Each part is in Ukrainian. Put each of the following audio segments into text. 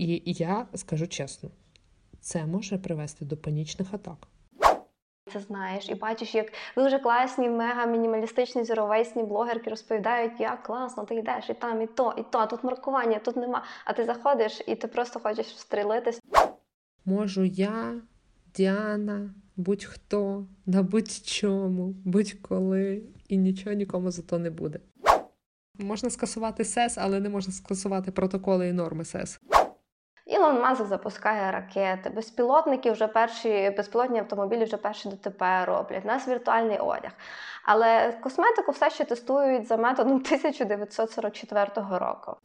І я скажу чесно, це може привести до панічних атак. Це знаєш, і бачиш, як дуже класні, мега мінімалістичні зіровейсні блогерки розповідають, як класно, ти йдеш і там, і то, і то, а тут маркування, тут нема. А ти заходиш і ти просто хочеш встрілитись. Можу я, Діана, будь-хто, на будь-чому, будь-коли, і нічого нікому за то не буде. Можна скасувати СЕС, але не можна скасувати протоколи і норми СЕС. Ілон Маск запускає ракети, безпілотники вже перші, безпілотні автомобілі вже перші ДТП роблять. У нас віртуальний одяг. Але косметику все ще тестують за методом 1944 року.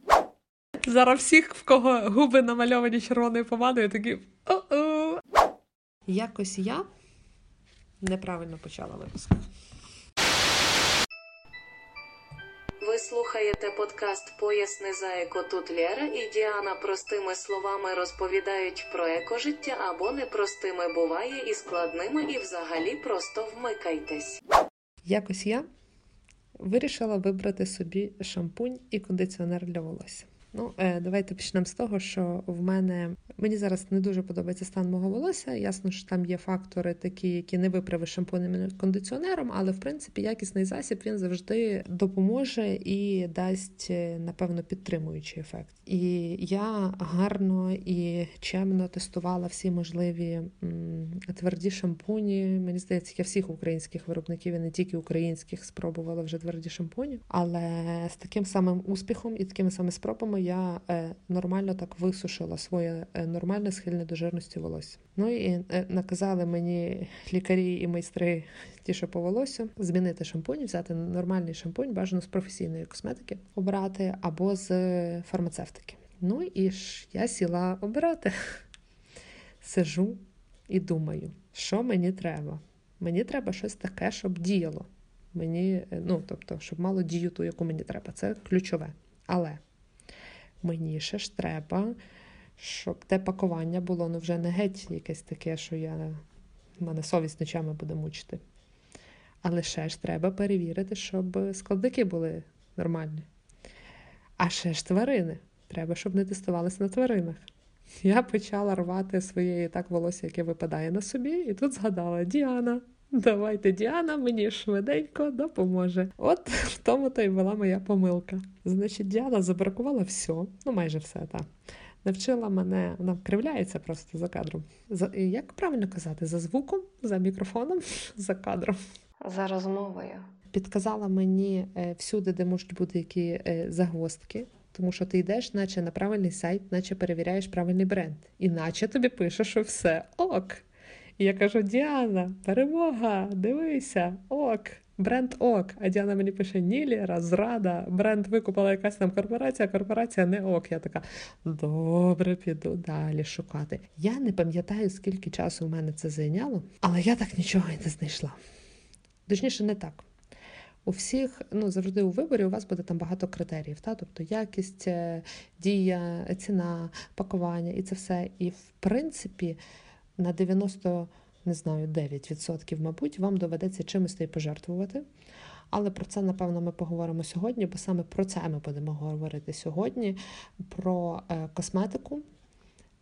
Зараз всіх, в кого губи намальовані червоною помадою, такі о-о. Якось я неправильно почала випуск. Слухаєте подкаст Поясни за еко. Тут Лєра і Діана простими словами розповідають про екожиття або непростими буває і складними, і взагалі просто вмикайтесь. Якось я вирішила вибрати собі шампунь і кондиціонер для волосся. Ну, е, давайте почнемо з того, що в мене мені зараз не дуже подобається стан мого волосся. Ясно, що там є фактори, такі, які не виправиш шампунем і кондиціонером, але в принципі якісний засіб він завжди допоможе і дасть, е, напевно, підтримуючий ефект. І я гарно і чемно тестувала всі можливі тверді шампуні. Мені здається, я всіх українських виробників і не тільки українських спробувала вже тверді шампуні, але з таким самим успіхом і такими самими спробами я е, нормально так висушила своє е, нормальне схильне до жирності волосся. Ну і е, наказали мені лікарі і майстри ті, що по волосю, змінити шампунь, взяти нормальний шампунь, бажано з професійної косметики, обрати або з фармацевтики. Ну і ж я сіла обирати. Сижу і думаю, що мені треба. Мені треба щось таке, щоб діяло. Мені, ну тобто, щоб мало дію ту, яку мені треба. Це ключове. Але мені ще ж треба, щоб те пакування було ну вже не геть якесь таке, що я мене совість ночами буде мучити. Але ще ж треба перевірити, щоб складники були нормальні. А ще ж тварини. Треба, щоб не тестувалися на тваринах. Я почала рвати своє так волосся, яке випадає на собі, і тут згадала Діана. Давайте Діана мені швиденько допоможе. От в тому то й була моя помилка. Значить, Діана забракувала все, ну майже все так. Навчила мене, вона вкривляється просто за кадром. За, Як правильно казати? За звуком, за мікрофоном, за кадром. За розмовою. Підказала мені всюди, де можуть бути які загвоздки. Тому що ти йдеш, наче на правильний сайт, наче перевіряєш правильний бренд. Іначе тобі пише, що все ок. І я кажу: Діана, перемога, дивися, ок, бренд ок. А Діана мені пише: Ні, Лєра, зрада, бренд викупила якась там корпорація, корпорація не ок. Я така, добре, піду далі шукати. Я не пам'ятаю, скільки часу в мене це зайняло, але я так нічого і не знайшла. Точніше, не так. У всіх, ну завжди у виборі у вас буде там багато критеріїв, та? тобто якість, дія, ціна, пакування і це все. І в принципі, на 90, не знаю, 9%, мабуть, вам доведеться чимось й пожертвувати. Але про це, напевно, ми поговоримо сьогодні, бо саме про це ми будемо говорити сьогодні: про е, косметику,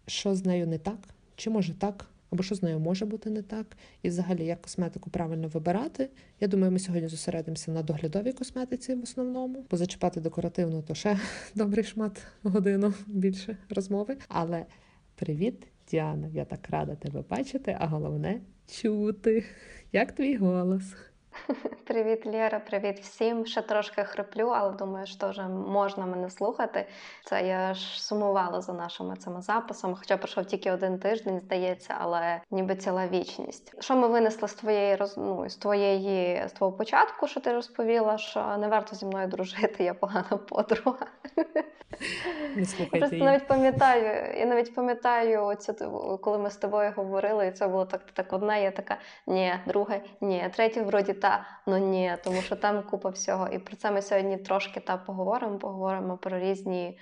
що з нею не так, чи може так, або що з нею може бути не так, і взагалі як косметику правильно вибирати. Я думаю, ми сьогодні зосередимося на доглядовій косметиці в основному, бо зачіпати декоративну, то ще добрий шмат годину більше розмови. Але привіт, Діана! Я так рада тебе бачити, а головне чути. Як твій голос? Привіт, Лєра, привіт всім. Ще трошки хриплю, але думаю, що вже можна мене слухати. Це я ж сумувала за нашими цими записами, хоча пройшов тільки один тиждень, здається, але ніби ціла вічність. Що ми винесли з твоєї ну, з твоєї з твого початку, що ти розповіла, що не варто зі мною дружити, я погана подруга. Не слухайте Просто її. навіть пам'ятаю, я навіть пам'ятаю це, коли ми з тобою говорили, і це було так, так одна, я така, ні, друга, ні, третя вроді та, ну ні, тому що там купа всього. І про це ми сьогодні трошки та поговоримо, поговоримо про різні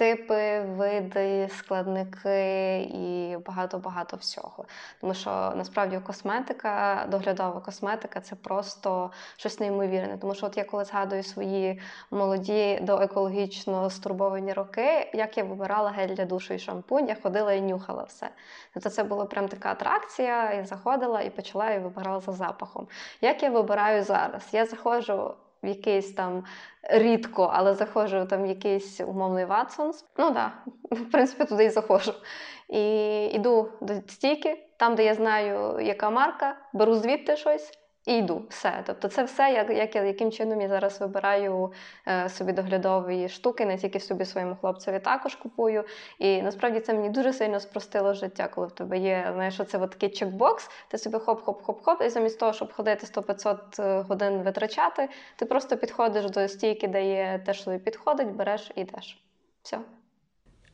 типи, види, складники і багато-багато всього. Тому що насправді косметика, доглядова косметика це просто щось неймовірне. Тому що, от я коли згадую свої молоді до екологічно стурбовані роки, як я вибирала гель для душу і шампунь, я ходила і нюхала все. Тобто це була прям така атракція. Я заходила і почала і вибирала за запахом. Як я вибираю зараз? Я заходжу в якийсь там рідко, але заходжу там в якийсь умовний Ватсонс. Ну так, да, в принципі, туди і заходжу. І йду до стійки, там, де я знаю, яка марка, беру звідти щось і йду. Все. Тобто, це все, як, як яким чином я зараз вибираю е, собі доглядові штуки, не тільки собі своєму хлопцеві також купую. І насправді це мені дуже сильно спростило життя, коли в тебе є знаєш, оце такий чекбокс, ти собі хоп-хоп-хоп-хоп, і замість того, щоб ходити 100-500 е, годин витрачати, ти просто підходиш до стійки, де є те, що тобі підходить, береш і йдеш. Все.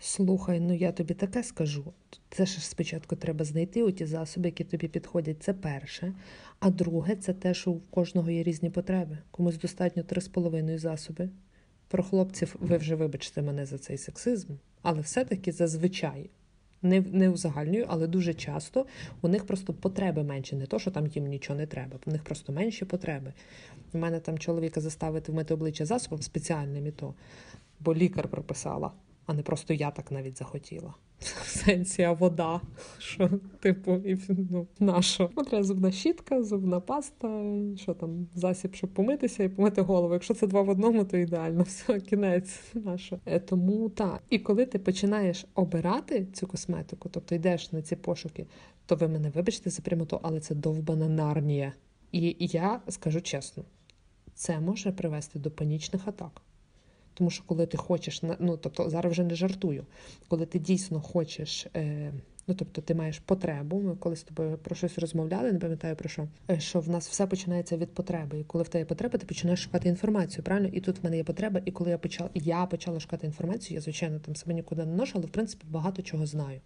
Слухай, ну я тобі таке скажу. Це ж спочатку треба знайти оті засоби, які тобі підходять. Це перше. А друге, це те, що в кожного є різні потреби. Комусь достатньо три з половиною засоби. Про хлопців ви вже вибачте мене за цей сексизм, але все-таки зазвичай. Не не узагальнюю, але дуже часто у них просто потреби менші. Не то, що там їм нічого не треба, у них просто менші потреби. У мене там чоловіка заставити вмити обличчя засобом спеціальним і то, бо лікар прописала а не просто я так навіть захотіла. В вода. Що, типу, і, ну, нащо? Ну, зубна щітка, зубна паста, що там, засіб, щоб помитися і помити голову. Якщо це два в одному, то ідеально, все, кінець нащо. Е, тому так. І коли ти починаєш обирати цю косметику, тобто йдеш на ці пошуки, то ви мене вибачте за прямоту, але це довбана нарнія. І я скажу чесно, це може привести до панічних атак. Тому що коли ти хочеш, ну тобто зараз вже не жартую, коли ти дійсно хочеш, е, ну тобто ти маєш потребу. Ми коли з тобою про щось розмовляли, не пам'ятаю про що, е, що в нас все починається від потреби. І коли в тебе є потреба, ти починаєш шукати інформацію. Правильно, і тут в мене є потреба. І коли я почала, я почала шукати інформацію, я звичайно там себе нікуди не ношу, але в принципі багато чого знаю.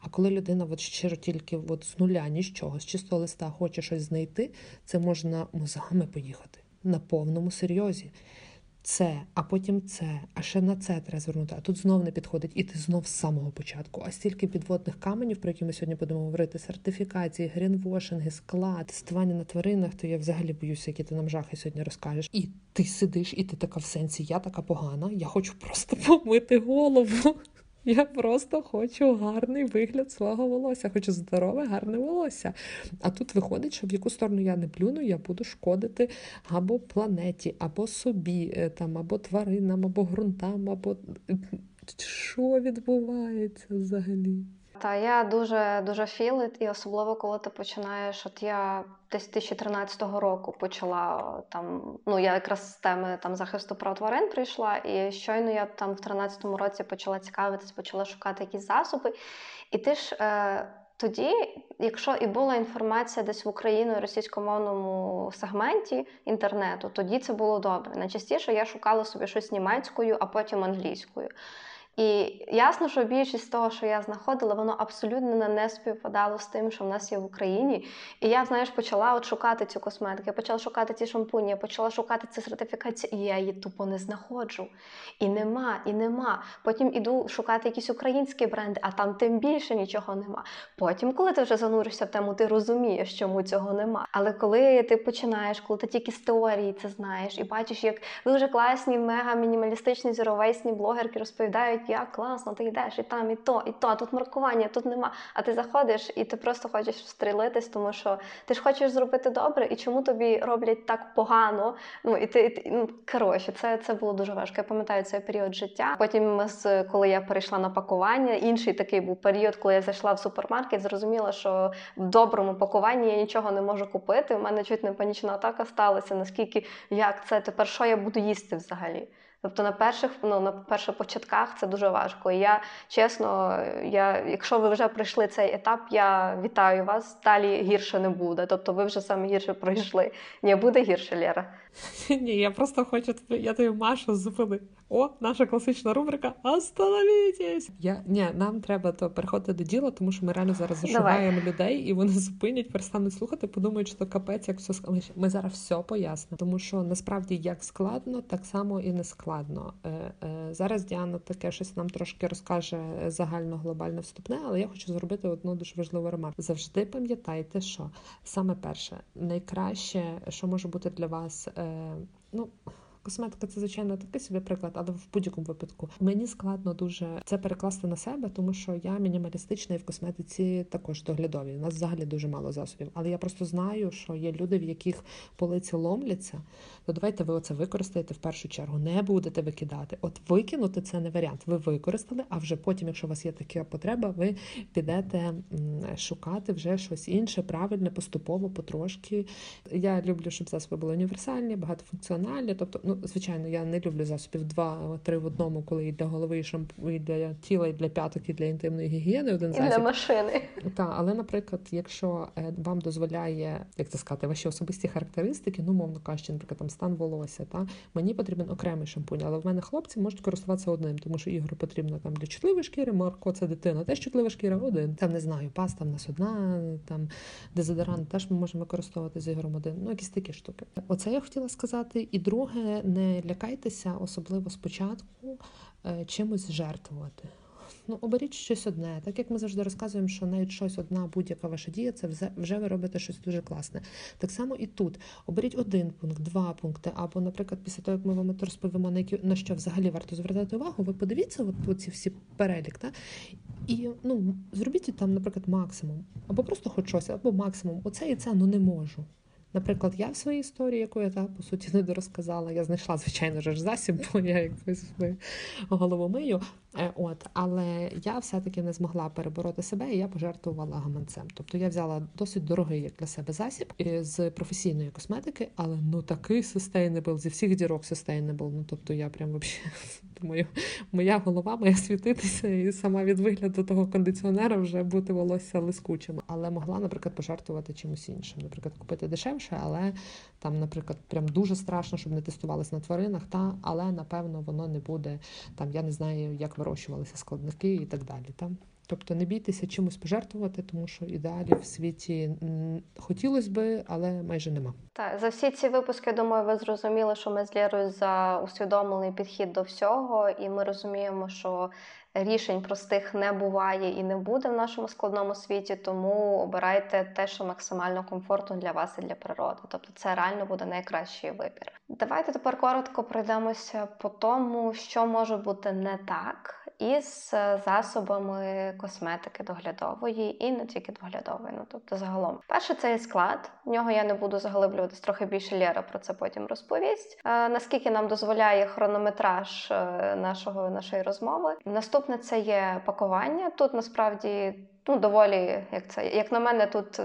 А коли людина от щиро тільки от з нуля, ні з з чистого листа хоче щось знайти, це можна мозгами поїхати на повному серйозі це, а потім це, а ще на це треба звернути. А тут знов не підходить, і ти знов з самого початку. А стільки підводних каменів, про які ми сьогодні будемо говорити: сертифікації, грінвошинги, склад, тестування на тваринах, то я взагалі боюся, які ти нам жахи сьогодні розкажеш. І ти сидиш, і ти така в сенсі, я така погана, я хочу просто помити голову. Я просто хочу гарний вигляд свого волосся, хочу здорове, гарне волосся. А тут виходить, що в яку сторону я не плюну, я буду шкодити або планеті, або собі, е, там, або тваринам, або ґрунтам, або що відбувається взагалі. Та я дуже дуже філит, і особливо коли ти починаєш. От я десь 2013 року почала там. Ну я якраз з теми там захисту прав тварин прийшла, і щойно я там в 2013 році почала цікавитись, почала шукати якісь засоби. І ти ж е, тоді, якщо і була інформація десь в Україну російськомовному сегменті інтернету, тоді це було добре. Найчастіше я шукала собі щось німецькою, а потім англійською. І ясно, що більшість того, що я знаходила, воно абсолютно не співпадало з тим, що в нас є в Україні. І я, знаєш, почала от шукати цю косметику, я почала шукати ці шампуні, я почала шукати ці сертифікації, і я її тупо не знаходжу. І нема, і нема. Потім іду шукати якісь українські бренди, а там тим більше нічого нема. Потім, коли ти вже зануришся в тему, ти розумієш, чому цього нема. Але коли ти починаєш, коли ти тільки з теорії це знаєш, і бачиш, як дуже класні, мега мінімалістичні зіровесні блогерки розповідають як класно, ти йдеш і там, і то, і то, а тут маркування, тут нема. А ти заходиш і ти просто хочеш встрілитись, тому що ти ж хочеш зробити добре, і чому тобі роблять так погано? Ну і ти, і ти ну коротше, це це було дуже важко. Я пам'ятаю цей період життя. Потім, коли я перейшла на пакування, інший такий був період, коли я зайшла в супермаркет, зрозуміла, що в доброму пакуванні я нічого не можу купити. У мене чуть не панічна атака сталася. Наскільки як це тепер що я буду їсти взагалі? Тобто на перших ну, на перших початках це дуже важко. І я чесно, я, якщо ви вже пройшли цей етап, я вітаю вас. Далі гірше не буде. Тобто ви вже саме гірше пройшли. Ні, буде гірше, Лера. Ні, я просто хочу я тобі Машу зупини. О, наша класична рубрика Остановітесь! Я ні, нам треба то переходити до діла, тому що ми реально зараз зашугаємо людей, і вони зупинять, перестануть слухати, подумають, що капець, як все. Ми зараз все пояснимо. Тому що насправді як складно, так само і не складно. Е, е, Зараз Діана таке щось нам трошки розкаже загально глобальне вступне, але я хочу зробити одну дуже важливу ремарку. Завжди пам'ятайте, що саме перше, найкраще, що може бути для вас, е, ну. Косметика це звичайно такий собі приклад, але в будь-якому випадку мені складно дуже це перекласти на себе, тому що я мінімалістична і в косметиці також доглядові. У нас взагалі дуже мало засобів. Але я просто знаю, що є люди, в яких полиці ломляться. То давайте ви оце використаєте в першу чергу. Не будете викидати. От викинути це не варіант. Ви використали, а вже потім, якщо у вас є така потреба, ви підете шукати вже щось інше, правильне, поступово, потрошки. Я люблю, щоб засоби були універсальні, багатофункціональні. Тобто, ну звичайно, я не люблю засобів два-три в одному, коли і для голови, і шампу, і для тіла, і для п'яток, і для інтимної гігієни. Один і засіб. для машини. Так, але, наприклад, якщо е, вам дозволяє, як це сказати, ваші особисті характеристики, ну мовно кажучи, наприклад, там стан волосся, та мені потрібен окремий шампунь, але в мене хлопці можуть користуватися одним, тому що ігру потрібно там для чутливої шкіри, Марко, це дитина, теж чутлива шкіра, один. Там не знаю, паста в нас одна, там дезодорант теж ми можемо використовувати з ігром один. Ну, якісь такі штуки. Оце я хотіла сказати. І друге, не лякайтеся, особливо спочатку, е, чимось жертвувати. Ну, оберіть щось одне, так як ми завжди розказуємо, що навіть щось одна будь-яка ваша дія, це вже ви робите щось дуже класне. Так само і тут оберіть один пункт, два пункти. Або, наприклад, після того, як ми вам розповімо, на які на що взагалі варто звертати увагу, ви подивіться, от ці всі перелік, та і ну зробіть там, наприклад, максимум, або просто хоч щось, або максимум. Оце і це ну не можу. Наприклад, я в своїй історії, яку я та, по суті не дорозказала, я знайшла, звичайно ж, засіб, бо я якось голову мию. Е, от, але я все-таки не змогла перебороти себе, і я пожертвувала гаманцем. Тобто я взяла досить дорогий для себе засіб з професійної косметики, але ну такий sustainable, зі всіх дірок sustainable. Ну тобто я прям вообще думаю, моя голова має світитися і сама від вигляду того кондиціонера вже бути волосся лискучим. Але могла, наприклад, пожертвувати чимось іншим. Наприклад, купити дешевше, але там, наприклад, прям дуже страшно, щоб не тестувалися на тваринах, та але напевно воно не буде там. Я не знаю, як вирощувалися складники і так далі. Там. Тобто не бійтеся чимось пожертвувати, тому що ідеалів в світі хотілося би, але майже нема. Так, за всі ці випуски, думаю, ви зрозуміли, що ми з Лєрою за усвідомлений підхід до всього, і ми розуміємо, що рішень простих не буває і не буде в нашому складному світі, тому обирайте те, що максимально комфортно для вас і для природи. Тобто це реально буде найкращий вибір. Давайте тепер коротко пройдемося по тому, що може бути не так із засобами косметики доглядової і не тільки доглядової. Ну тобто, загалом, перше це є склад. В нього я не буду заглиблюватись трохи більше Лєра про це потім розповість. Е, наскільки нам дозволяє хронометраж е, нашого нашої розмови? Наступне це є пакування. Тут насправді ну доволі як це, як на мене, тут.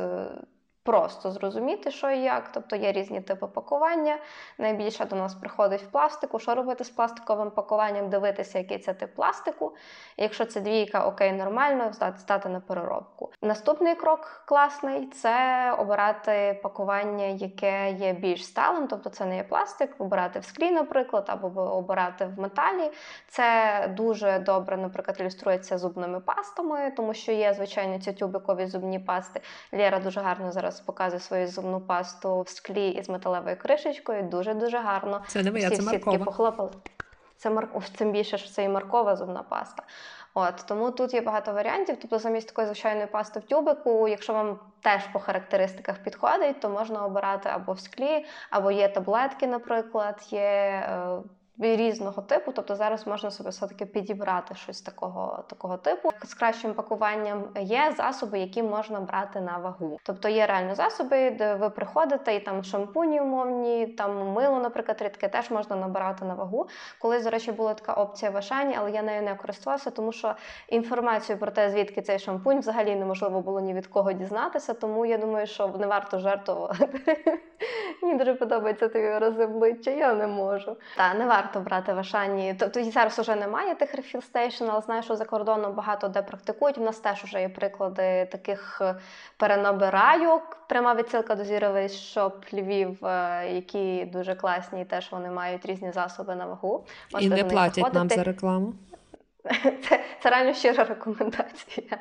Просто зрозуміти, що і як. Тобто є різні типи пакування. Найбільше до нас приходить в пластику. Що робити з пластиковим пакуванням? Дивитися, який це тип пластику. Якщо це двійка, окей, нормально, стати на переробку. Наступний крок класний це обирати пакування, яке є більш сталим, тобто це не є пластик, обирати в склі, наприклад, або обирати в металі. Це дуже добре, наприклад, ілюструється зубними пастами, тому що є, звичайно, ці тюбикові зубні пасти. Лєра дуже гарно зараз зараз показую свою зубну пасту в склі із металевою кришечкою. Дуже-дуже гарно. Це не моя, Всі це маркова. похлопали. Це мар... Тим більше, що це і маркова зубна паста. От Тому тут є багато варіантів. Тобто, замість такої звичайної пасти в тюбику, якщо вам теж по характеристиках підходить, то можна обирати або в склі, або є таблетки, наприклад, є. Різного типу, тобто зараз можна собі все-таки підібрати щось такого такого типу. З кращим пакуванням є засоби, які можна брати на вагу. Тобто є реально засоби, де ви приходите, і там шампуні умовні, там мило, наприклад, рідке теж можна набирати на вагу. Колись, до речі, була така опція в Ашані, але я нею не користувалася, тому що інформацію про те, звідки цей шампунь, взагалі неможливо було ні від кого дізнатися. Тому я думаю, що не варто жертвувати. Мені дуже подобається тобі рози обличчя, я не можу. Та не варто варто брати в Ашані. Тобто зараз вже немає тих refill station, але знаю, що за кордоном багато де практикують. У нас теж вже є приклади таких е, перенабирайок. Пряма відсилка до Zero Waste Shop Львів, е, які дуже класні, і теж вони мають різні засоби на вагу. Можете і не платять нам за рекламу. Це це реально щира рекомендація.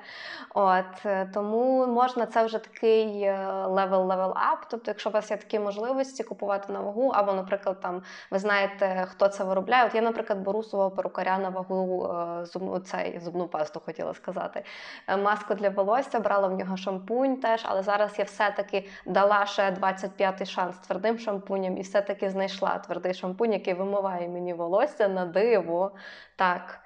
От е, Тому можна це вже такий level-level up. Тобто, якщо у вас є такі можливості купувати на вагу, або, наприклад, там ви знаєте, хто це виробляє. От я, наприклад, беру свого перукаря на вагу е, зубну цей зубну пасту, хотіла сказати. Е, маску для волосся, брала в нього шампунь теж, але зараз я все-таки дала ще 25-й шанс твердим шампуням і все-таки знайшла твердий шампунь, який вимиває мені волосся на диво. Так.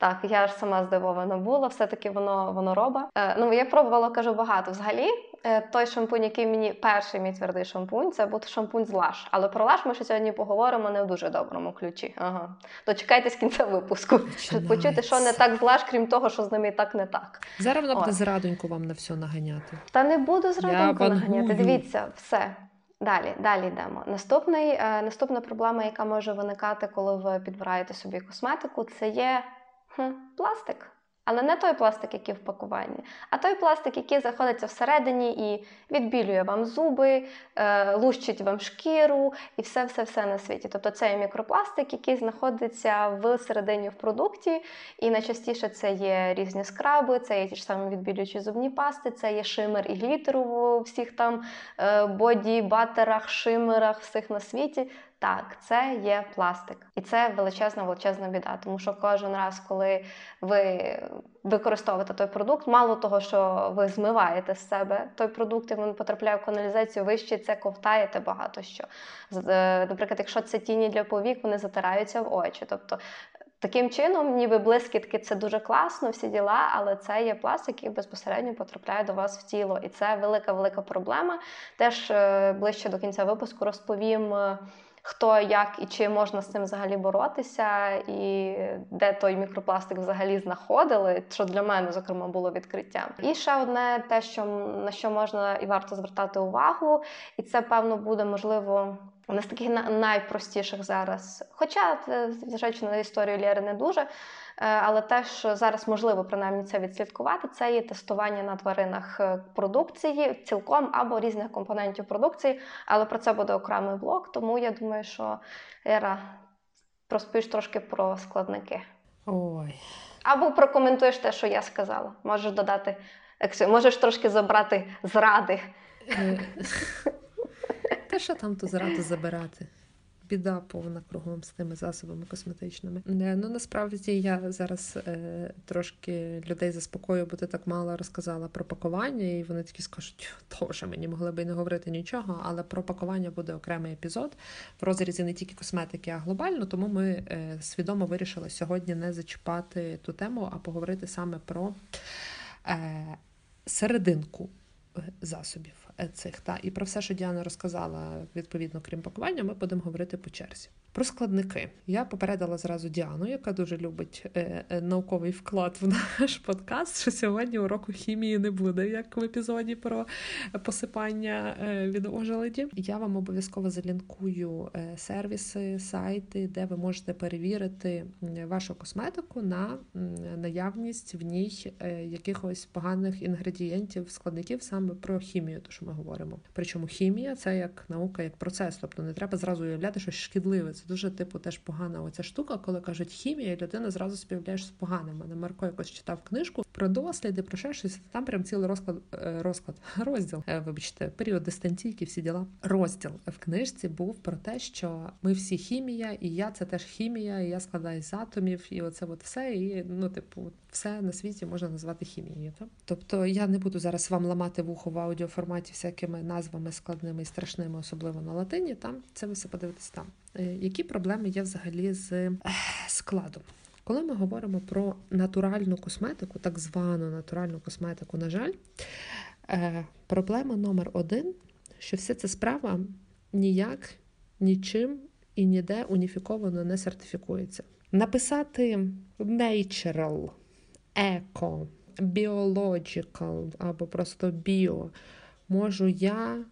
Так, я ж сама здивована була, все-таки воно воно робить. Е, ну, я пробувала, кажу, багато. Взагалі, е, той шампунь, який мені перший мій твердий шампунь, це був шампунь з лаш. Але про лаш ми ще сьогодні поговоримо не в дуже доброму ключі. Ага. Дочекайтесь кінця випуску, щоб почути, що не так з лаш, крім того, що з ними і так не так. Зараз вона буде зрадоньку вам на все наганяти. Та не буду зрадоньку наганяти. Дивіться, все. Далі, далі йдемо. Наступний, е, Наступна проблема, яка може виникати, коли ви підбираєте собі косметику, це є Хм, Пластик. Але не той пластик, який в пакуванні, а той пластик, який знаходиться всередині і відбілює вам зуби, е, лущить вам шкіру і все-все-все на світі. Тобто це є мікропластик, який знаходиться в середині в продукті, і найчастіше це є різні скраби, це є ті ж самі відбілюючі зубні пасти, це є шимер і глітер у всіх там е, боді, батерах, шимерах, всіх на світі. Так, це є пластик, і це величезна величезна біда. Тому що кожен раз, коли ви використовуєте той продукт, мало того, що ви змиваєте з себе той продукт, і він потрапляє в каналізацію, ви ще це ковтаєте багато що. Е, наприклад, якщо це тіні для повік, вони затираються в очі. Тобто Таким чином, ніби блискітки це дуже класно, всі діла, але це є пластик, який безпосередньо потрапляє до вас в тіло. І це велика-велика проблема. Теж е, ближче до кінця випуску розповім. Хто як і чи можна з цим взагалі боротися, і де той мікропластик взагалі знаходили, що для мене, зокрема, було відкриттям. І ще одне те, що на що можна і варто звертати увагу, і це певно буде можливо. Одне з таких найпростіших зараз. Хоча, зважаючи на історію Лєри, не дуже. Е, але теж зараз можливо принаймні це відслідкувати. Це є тестування на тваринах е, продукції цілком або різних компонентів продукції. Але про це буде окремий блок. Тому я думаю, що Ера розповіш трошки про складники. Ой. Або прокоментуєш те, що я сказала. Можеш додати, можеш трошки забрати зради. Те, що там ту зраду забирати біда повна кругом з тими засобами косметичними. Е, ну насправді я зараз е, трошки людей заспокою, бо ти так мало розказала про пакування, і вони такі скажуть, вже мені могли би не говорити нічого, але про пакування буде окремий епізод в розрізі не тільки косметики, а глобально. Тому ми е, свідомо вирішили сьогодні не зачіпати ту тему, а поговорити саме про е, серединку е, засобів. Е, цих. Та. І про все, що Діана розказала, відповідно, крім пакування, ми будемо говорити по черзі. Про складники. Я попередила зразу Діану, яка дуже любить е, е, науковий вклад в наш подкаст, що сьогодні уроку хімії не буде, як в епізоді про посипання е, від ожеледі. Я вам обов'язково залінкую е, сервіси, сайти, де ви можете перевірити вашу косметику на наявність в ній е, якихось поганих інгредієнтів, складників саме про хімію, то що ми говоримо. Причому хімія це як наука, як процес, тобто не треба зразу уявляти щось шкідливе. Це дуже типу теж погана оця штука, коли кажуть хімія, і людина зразу співляєш з поганим. Мене Марко якось читав книжку про досліди, про ще щось. Там прям цілий розклад е, розклад, розділ. Е, вибачте, період дистанційки, всі діла. Розділ в книжці був про те, що ми всі хімія, і я це теж хімія, і я складаюсь з атомів, і оце от все. І ну, типу, все на світі можна назвати хімією. Так? Тобто я не буду зараз вам ламати вухо в аудіоформаті всякими назвами складними і страшними, особливо на латині. Там це ви все подивитесь там. Е, які проблеми є взагалі з складом? Коли ми говоримо про натуральну косметику, так звану натуральну косметику, на жаль, е, проблема номер один, що вся ця справа ніяк, нічим і ніде уніфіковано не сертифікується. Написати natural, eco, біологікал або просто біо. можу я,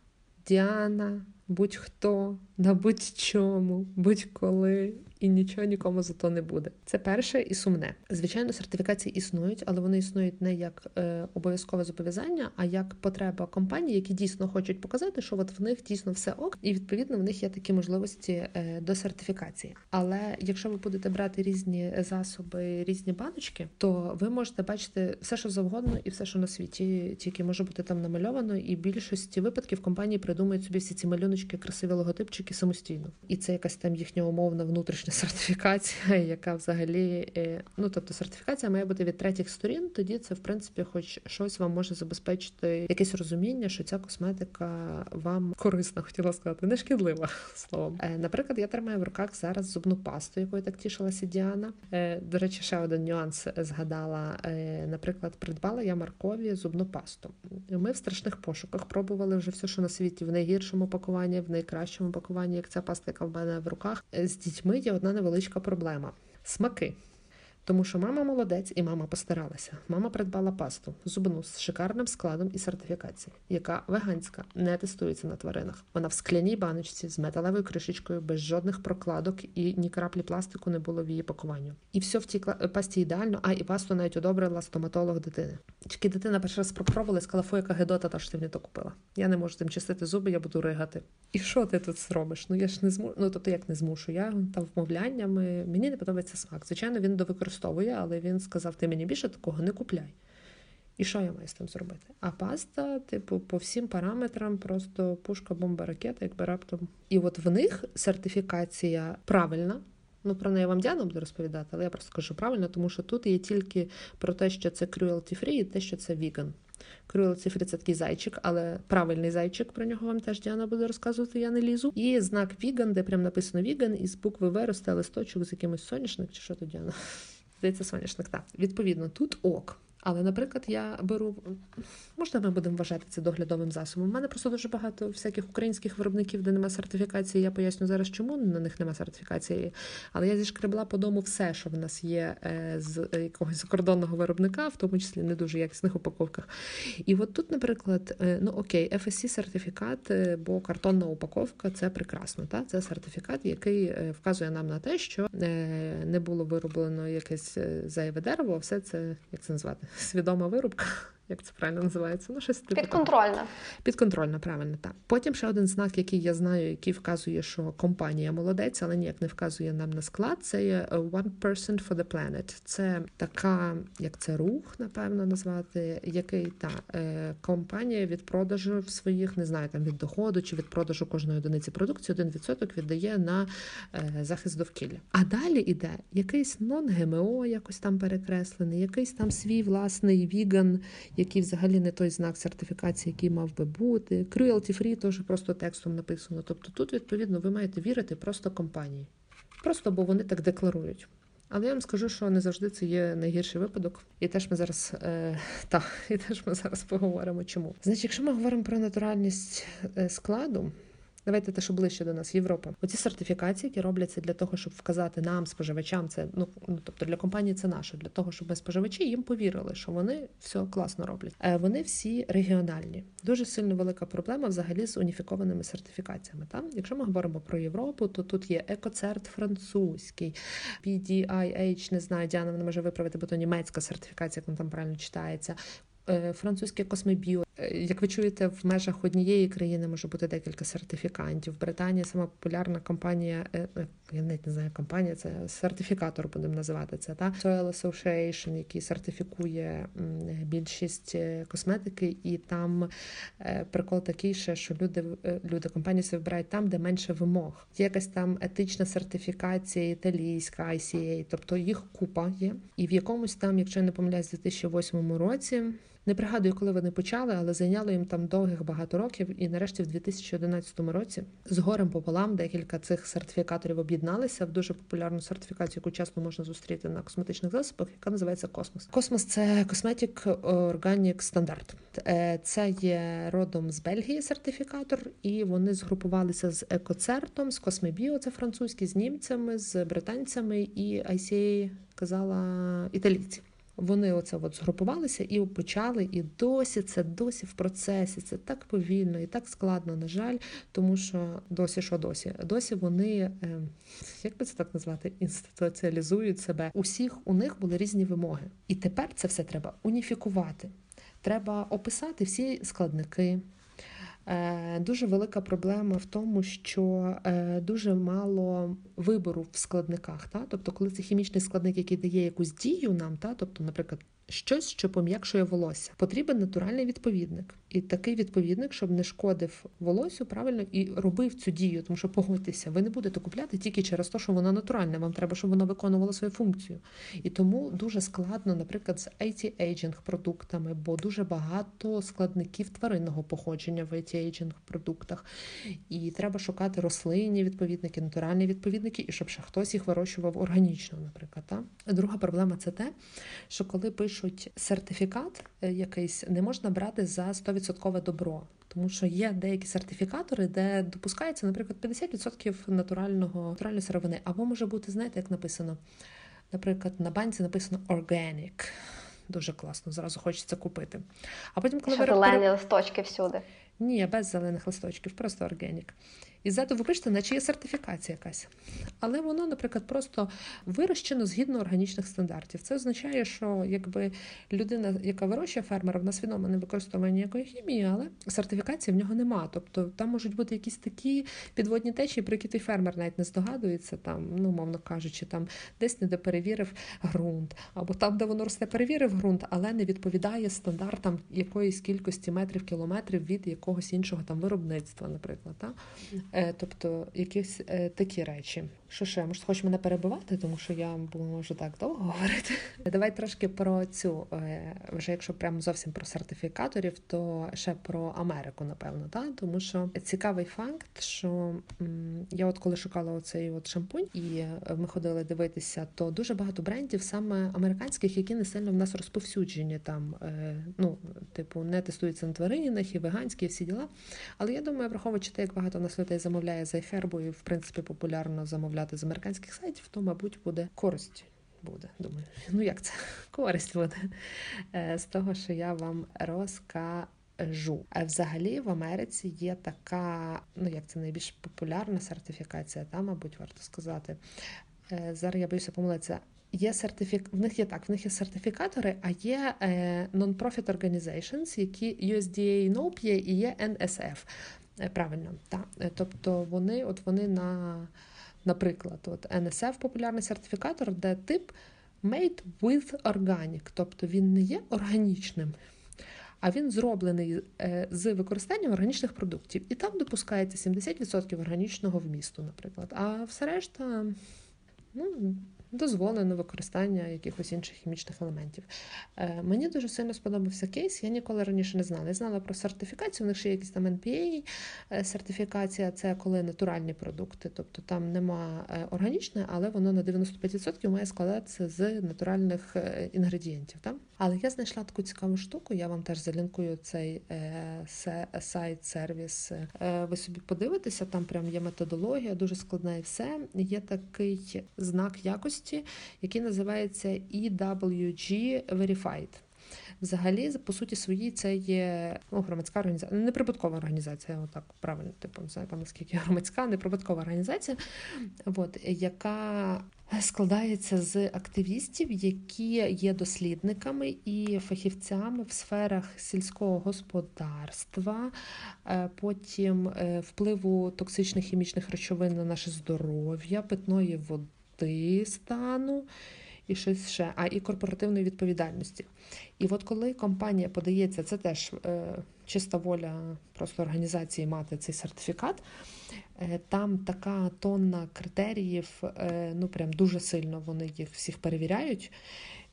Діана, будь-хто на будь-чому, будь-коли і нічого нікому за то не буде. Це перше і сумне. Звичайно, сертифікації існують, але вони існують не як е, обов'язкове зобов'язання, а як потреба компаній, які дійсно хочуть показати, що от в них дійсно все ок, і відповідно в них є такі можливості е, до сертифікації. Але якщо ви будете брати різні засоби, різні баночки, то ви можете бачити все, що завгодно, і все, що на світі, тільки може бути там намальовано, і більшості випадків компанії придумують собі всі ці малюночки, красиві логотипчики самостійно, і це якась там їхня умовна внутрішня сертифікація, яка взагалі, е, ну тобто сертифікація має бути від третіх сторін, тоді це в принципі, хоч щось вам може забезпечити якесь розуміння, що ця косметика вам корисна, хотіла сказати, не шкідлива словом. Е, наприклад, я тримаю в руках зараз зубну пасту, якою так тішилася Діана. Е, до речі, ще один нюанс згадала. Наприклад, придбала я Маркові зубну пасту. Ми в страшних пошуках пробували вже все, що на світі в найгіршому пакуванні, в найкращому пакуванні, як ця паста, яка в мене в руках. З дітьми я одна невеличка проблема смаки. Тому що мама молодець і мама постаралася. Мама придбала пасту зубну з шикарним складом і сертифікацією, яка веганська, не тестується на тваринах. Вона в скляній баночці з металевою кришечкою, без жодних прокладок і ні краплі пластику не було в її пакуванню. І все в тій пасті ідеально, а і пасту навіть одобрила стоматолог дитини. Тільки дитина перший раз спробувала сказала, фу, яка гедота, та що ти мені то купила. Я не можу тим чистити зуби, я буду ригати. І що ти тут зробиш? Ну я ж не змушу. Ну тобто, як не змушу? Я там вмовляннями. Мені не подобається смак. Звичайно, він довикористовує використовує, але він сказав: ти мені більше такого не купляй. І що я маю з тим зробити? А паста, типу, по всім параметрам, просто пушка, бомба, ракета, якби раптом. І от в них сертифікація правильна. Ну, про неї вам Діана буде розповідати, але я просто скажу правильно, тому що тут є тільки про те, що це cruelty free і те, що це віган. Cruelty free – це такий зайчик, але правильний зайчик, про нього вам теж Діана буде розказувати, я не лізу. І знак віган, де прям написано віган, і з букви В росте листочок з якимось соняшник, чи що тут Діана? Здається, соняшник. Так, відповідно, тут ок. Але, наприклад, я беру, можна ми будемо вважати це доглядовим засобом. У мене просто дуже багато всяких українських виробників, де немає сертифікації. Я поясню зараз, чому на них немає сертифікації. Але я зішкребла по дому все, що в нас є е, з якогось закордонного виробника, в тому числі не дуже якісних упаковках. І от тут, наприклад, е, ну окей, FSC сертифікат, е, бо картонна упаковка це прекрасно. Та? Це сертифікат, який вказує нам на те, що не було вироблено якесь зайве дерево, все це як це назвати свідома вирубка як це правильно називається? Ну, щось типу Підконтрольна. Підконтрольна, правильно, так. Потім ще один знак, який я знаю, який вказує, що компанія молодець, але ніяк не вказує нам на склад. Це є One Person for the Planet. Це така, як це рух, напевно, назвати, який та е, компанія від продажу своїх, не знаю, там від доходу чи від продажу кожної одиниці продукції, один відсоток віддає на е, захист довкілля. А далі іде якийсь нон-ГМО, якось там перекреслений, якийсь там свій власний віган який взагалі не той знак сертифікації, який мав би бути. Cruelty free теж просто текстом написано. Тобто тут, відповідно, ви маєте вірити просто компанії. Просто бо вони так декларують. Але я вам скажу, що не завжди це є найгірший випадок, і теж ми зараз е, та і теж ми зараз поговоримо. Чому значить, якщо ми говоримо про натуральність е, складу, Давайте те, що ближче до нас, Європа. Оці сертифікації, які робляться для того, щоб вказати нам, споживачам, це ну, ну тобто для компанії це наше, для того, щоб ми споживачі їм повірили, що вони все класно роблять. Е, вони всі регіональні. Дуже сильно велика проблема взагалі з уніфікованими сертифікаціями. Там, якщо ми говоримо про Європу, то тут є екоцерт французький, PDIH, не знаю, Діана не може виправити, бо то німецька сертифікація, як вона там правильно читається. Е, французьке космебіо. Е, як ви чуєте, в межах однієї країни може бути декілька сертифікантів. В Британії сама популярна компанія, е, я навіть не знаю, компанія це сертифікатор, будемо називати це. Та Soil Association, який сертифікує більшість косметики, і там прикол такий, ще, що люди люди компанії себе вибирають там, де менше вимог. Є якась там етична сертифікація, італійська ICA, тобто їх купа є. І в якомусь там, якщо я не помиляюсь, у 2008 році. Не пригадую, коли вони почали, але зайняло їм там довгих багато років. І нарешті, в 2011 році, з горем пополам декілька цих сертифікаторів об'єдналися в дуже популярну сертифікацію, яку часто можна зустріти на косметичних засобах, яка називається Космос. Космос це Cosmetic Organic Standard. Е, це є родом з Бельгії сертифікатор, і вони згрупувалися з Екоцертом, з Космебіо, це французькі, з німцями, з британцями і ICA казала італійці. Вони оце от згрупувалися і почали, і досі це досі в процесі. Це так повільно і так складно, на жаль, тому що досі що досі? Досі вони, ем, як би це так назвати, інституціалізують себе. Усіх у них були різні вимоги. І тепер це все треба уніфікувати. Треба описати всі складники. Е, дуже велика проблема в тому, що е, дуже мало вибору в складниках. Та? Тобто, коли це хімічний складник, який дає якусь дію нам, та? тобто, наприклад, щось, що пом'якшує волосся. Потрібен натуральний відповідник. І такий відповідник, щоб не шкодив волосю правильно і робив цю дію, тому що погодьтеся, ви не будете купляти тільки через те, що воно натуральне. Вам треба, щоб воно виконувало свою функцію. І тому дуже складно, наприклад, з anti-aging продуктами, бо дуже багато складників тваринного походження в anti-aging продуктах. І треба шукати рослинні відповідники, натуральні відповідники, і щоб ще хтось їх вирощував органічно, наприклад. Та? Друга проблема це те, що коли пишуть сертифікат е, якийсь, не можна брати за 100% добро. Тому що є деякі сертифікатори, де допускається, наприклад, 50% натурального натуральної сировини. Або може бути, знаєте, як написано. Наприклад, на банці написано organic. Дуже класно, зразу хочеться купити. А потім, коли Що ви зелені листочки всюди. ні, без зелених листочків, просто органік. І ззаду ви пишете, наче є сертифікація якась. Але воно, наприклад, просто вирощено згідно органічних стандартів. Це означає, що якби людина, яка вирощує фермера, вона свідомо не використовує ніякої хімії, але сертифікації в нього нема. Тобто там можуть бути якісь такі підводні течії, про які той фермер навіть не здогадується, там, ну, мовно кажучи, там десь не перевірив ґрунт, або там, де воно росте, перевірив ґрунт, але не відповідає стандартам якоїсь кількості метрів, кілометрів від якогось іншого там виробництва, наприклад. Та? Е, Тобто якісь е, такі речі. Що ще? Може, хочеш мене перебивати, тому що я можу так довго говорити. Давай трошки про цю, е, вже якщо прямо зовсім про сертифікаторів, то ще про Америку, напевно, та? тому що цікавий факт, що я от коли шукала оцей от шампунь, і е, ми ходили дивитися, то дуже багато брендів, саме американських, які не сильно в нас розповсюджені там, е, ну, типу, не тестуються на тваринах і веганські, і всі діла. Але я думаю, враховуючи те, як багато нас людей замовляє за хербу, і в принципі популярно замовляти з американських сайтів, то, мабуть, буде користь. Буде, думаю. Ну як це? Користь буде Е, з того, що я вам розкажу. А взагалі в Америці є така, ну як це найбільш популярна сертифікація, та, мабуть, варто сказати. Е, Зараз я боюся помилитися. Є сертифік... В них є так, в них є сертифікатори, а є е, non-profit organizations, які USDA NOP є і є NSF. Е, Правильно, так. Е, Тобто вони, от вони на, наприклад, от NSF популярний сертифікатор, де тип made with organic, тобто він не є органічним. А він зроблений е, з використанням органічних продуктів. І там допускається 70% органічного вмісту, наприклад. А все решта, ну, дозволено використання якихось інших хімічних елементів. Е, Мені дуже сильно сподобався кейс. Я ніколи раніше не знала. Я знала про сертифікацію. У них ще є якісь там NPA е, сертифікація, це коли натуральні продукти, тобто там нема е, органічне, але воно на 95% має складатися з натуральних інгредієнтів. Там? Але я знайшла таку цікаву штуку. Я вам теж залінкую цей сайт, сервіс. Ви собі подивитеся, там прям є методологія, дуже складна і все. Є такий знак якості, який називається EWG Verified. Взагалі, по суті своїй, це є ну, громадська організація, неприбуткова організація, отак правильно, типу, не знаю, наскільки громадська, неприбуткова організація, от, яка складається з активістів, які є дослідниками і фахівцями в сферах сільського господарства, е, потім е, впливу токсичних хімічних речовин на наше здоров'я, питної води стану. І щось ще, а і корпоративної відповідальності. І от коли компанія подається, це теж е, чиста воля просто організації мати цей сертифікат. Е, там така тонна критеріїв, е, ну прям дуже сильно вони їх всіх перевіряють.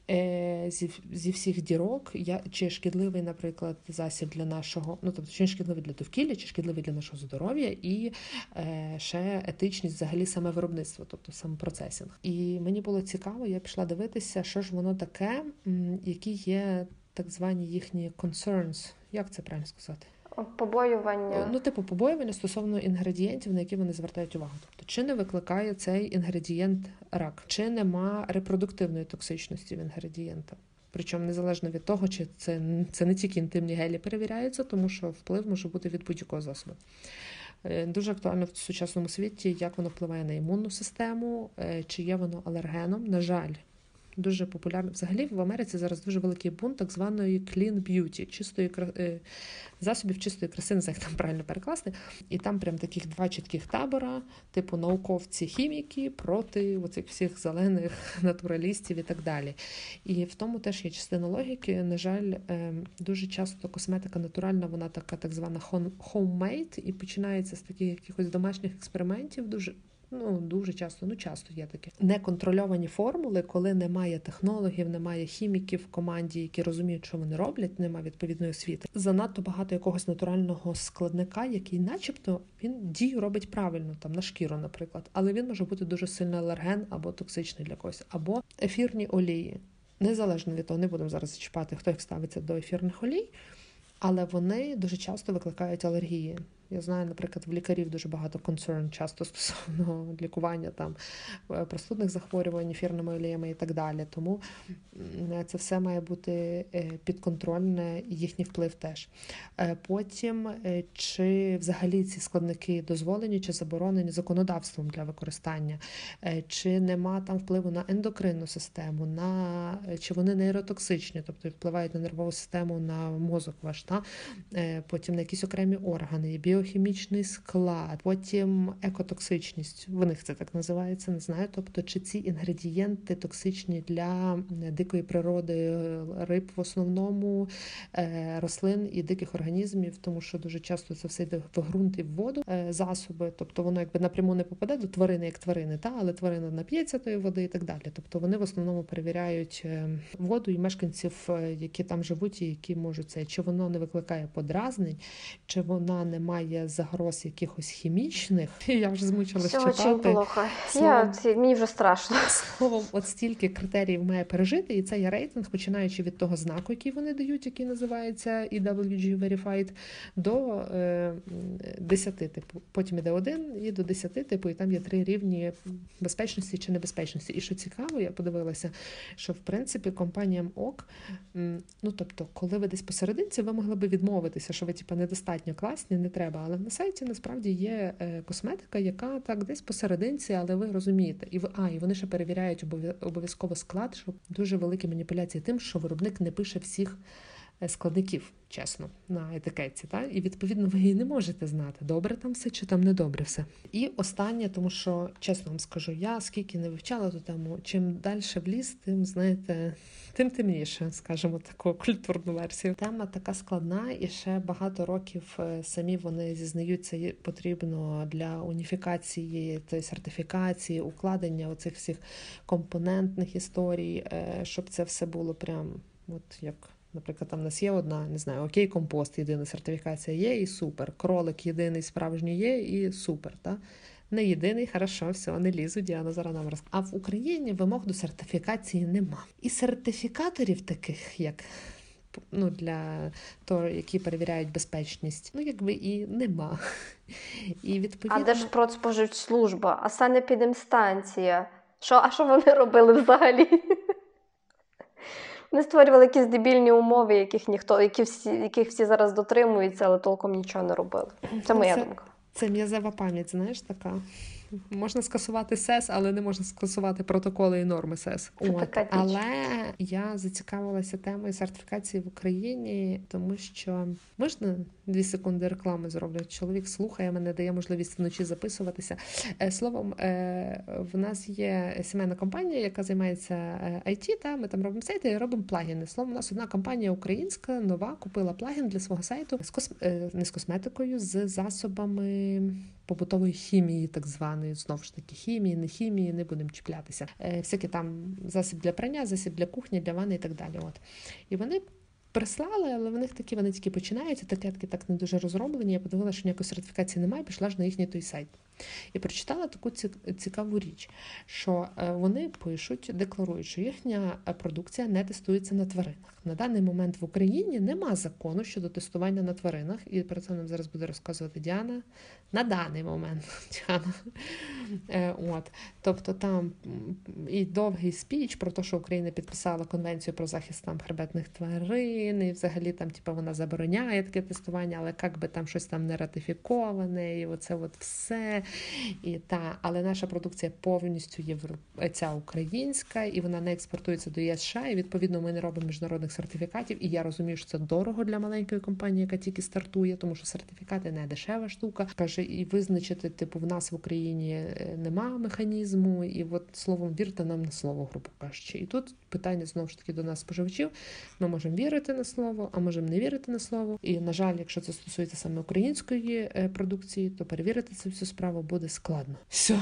Е, зі, зі всіх дірок, я, чи шкідливий, наприклад, засіб для нашого, ну тобто, чи шкідливий для довкілля, чи шкідливий для нашого здоров'я, і е, ще етичність взагалі саме виробництво, тобто саме процесінг. І мені було цікаво, я пішла дивитися, що ж воно таке, які є так звані їхні concerns, як це правильно сказати? Побоювання. Ну, типу, побоювання стосовно інгредієнтів, на які вони звертають увагу. Тобто, чи не викликає цей інгредієнт рак, чи нема репродуктивної токсичності в інгредієнта. Причому незалежно від того, чи це це не тільки інтимні гелі перевіряються, тому що вплив може бути від будь-якого засобу. Е, дуже актуально в сучасному світі, як воно впливає на імунну систему, е, чи є воно алергеном. На жаль, дуже популярно. Взагалі в Америці зараз дуже великий бунт так званої clean beauty, чистої е, засобів чистої краси, не знаю, як там правильно перекласти. І там прям таких два чітких табора, типу науковці-хіміки проти оцих всіх зелених натуралістів і так далі. І в тому теж є частина логіки. На жаль, ем, дуже часто косметика натуральна, вона така так звана homemade, і починається з таких якихось домашніх експериментів. дуже Ну, дуже часто, ну часто є таке. Неконтрольовані формули, коли немає технологів, немає хіміків в команді, які розуміють, що вони роблять, немає відповідної освіти. Занадто багато якогось натурального складника, який, начебто, він дію робить правильно, там на шкіру, наприклад, але він може бути дуже сильно алерген або токсичний для когось, або ефірні олії. Незалежно від того, не будемо зараз зачіпати, хто їх ставиться до ефірних олій, але вони дуже часто викликають алергії. Я знаю, наприклад, в лікарів дуже багато концерн часто стосовно лікування там е, простудних захворювань, ефірними оліями і так далі. Тому це все має бути е, підконтрольне, їхній вплив теж. Е, потім, чи взагалі ці складники дозволені чи заборонені законодавством для використання, чи нема там впливу на ендокринну систему, на чи вони нейротоксичні, тобто впливають на нервову систему, на мозок ваш, та? потім на якісь окремі органи біохімічний склад, потім екотоксичність. В них це так називається, не знаю. Тобто, чи ці інгредієнти токсичні для дикої природи риб в основному е, рослин і диких організмів, тому що дуже часто це все йде в ґрунт і в воду е, засоби, тобто воно якби напряму не попаде до тварини, як тварини, та але тварина нап'ється тої води і так далі. Тобто вони в основному перевіряють е, воду і мешканців, які там живуть, і які можуть це, чи воно не викликає подразнень, чи вона не має немає загроз якихось хімічних. Я вже змучилась Все читати. Плохо. Словом, Я, Мені вже страшно. Словом, от стільки критеріїв має пережити, і це є рейтинг, починаючи від того знаку, який вони дають, який називається EWG Verified, до е, 10 типу. Потім іде один і до 10 типу, і там є три рівні безпечності чи небезпечності. І що цікаво, я подивилася, що в принципі компаніям ок, ну тобто, коли ви десь посерединці, ви могли би відмовитися, що ви типу, недостатньо класні, не треба треба. Але на сайті насправді є е, косметика, яка так десь посерединці, але ви розумієте. І а, і вони ще перевіряють обов'язково склад, щоб дуже великі маніпуляції тим, що виробник не пише всіх. Е, складників, чесно, на етикетці. Та? І відповідно ви її не можете знати, добре там все чи там не добре все. І останнє, тому що, чесно вам скажу, я скільки не вивчала ту тему, чим далі в ліс, тим, знаєте, тим темніше, скажімо, таку культурну версію. Тема така складна, і ще багато років е, самі вони зізнаються, потрібно для уніфікації тої сертифікації, укладення оцих всіх компонентних історій, е, щоб це все було прям от як. Наприклад, там у нас є одна, не знаю, окей, компост, єдина сертифікація є, і супер. Кролик єдиний справжній є, і супер. Та? Не єдиний, хорошо, все, не лізу, Діана зараз нам розкаже. А в Україні вимог до сертифікації нема. І сертифікаторів таких, як ну, для того, які перевіряють безпечність, ну якби і нема. І відповідно... А де ж продспоживслужба, а санепідемстанція? Що, А що вони робили взагалі? Вони створювали якісь дебільні умови, яких ніхто, які всі, яких всі зараз дотримуються, але толком нічого не робили. Це моя це, думка. Це м'язева пам'ять, знаєш, така. Можна скасувати СЕС, але не можна скасувати протоколи і норми СЕС. От. Але я зацікавилася темою сертифікації в Україні, тому що можна дві секунди реклами зроблю. Чоловік слухає мене, дає можливість вночі записуватися. Е, словом, е, в нас є сімейна компанія, яка займається IT, е, Та ми там робимо сайти і робимо плагіни. Словом, у нас одна компанія українська нова купила плагін для свого сайту з кос... не з косметикою, з засобами побутової хімії, так званої, знову ж таки, хімії, не хімії, не будемо чіплятися. Е, всякі там засіб для прання, засіб для кухні, для ванни і так далі. От. І вони прислали, але в них такі вони тільки починаються, етикетки так не дуже розроблені. Я подивилася, що ніякої сертифікації немає, пішла ж на їхній той сайт. І прочитала таку цікаву річ, що е, вони пишуть, декларують, що їхня продукція не тестується на тваринах. На даний момент в Україні нема закону щодо тестування на тваринах, і про це нам зараз буде розказувати Діана. На даний момент Діана. Е, от. Тобто там і довгий спіч про те, що Україна підписала конвенцію про захист там хребетних тварин, і взагалі там, типу, вона забороняє таке тестування, але як би там щось там не ратифіковане, і оце от все. І та, Але наша продукція повністю євро... українська, і вона не експортується до ЄС США, і відповідно ми не робимо міжнародних сертифікатів. І я розумію, що це дорого для маленької компанії, яка тільки стартує, тому що сертифікати не дешева штука. Каже, і визначити, типу, в нас в Україні е, нема механізму, і от словом вірте нам на слово, грубо кажучи. І тут питання знову ж таки до нас споживачів. Ми можемо вірити на слово, а можемо не вірити на слово. І на жаль, якщо це стосується саме української е, продукції, то перевірити цю всю справу буде складно. Все,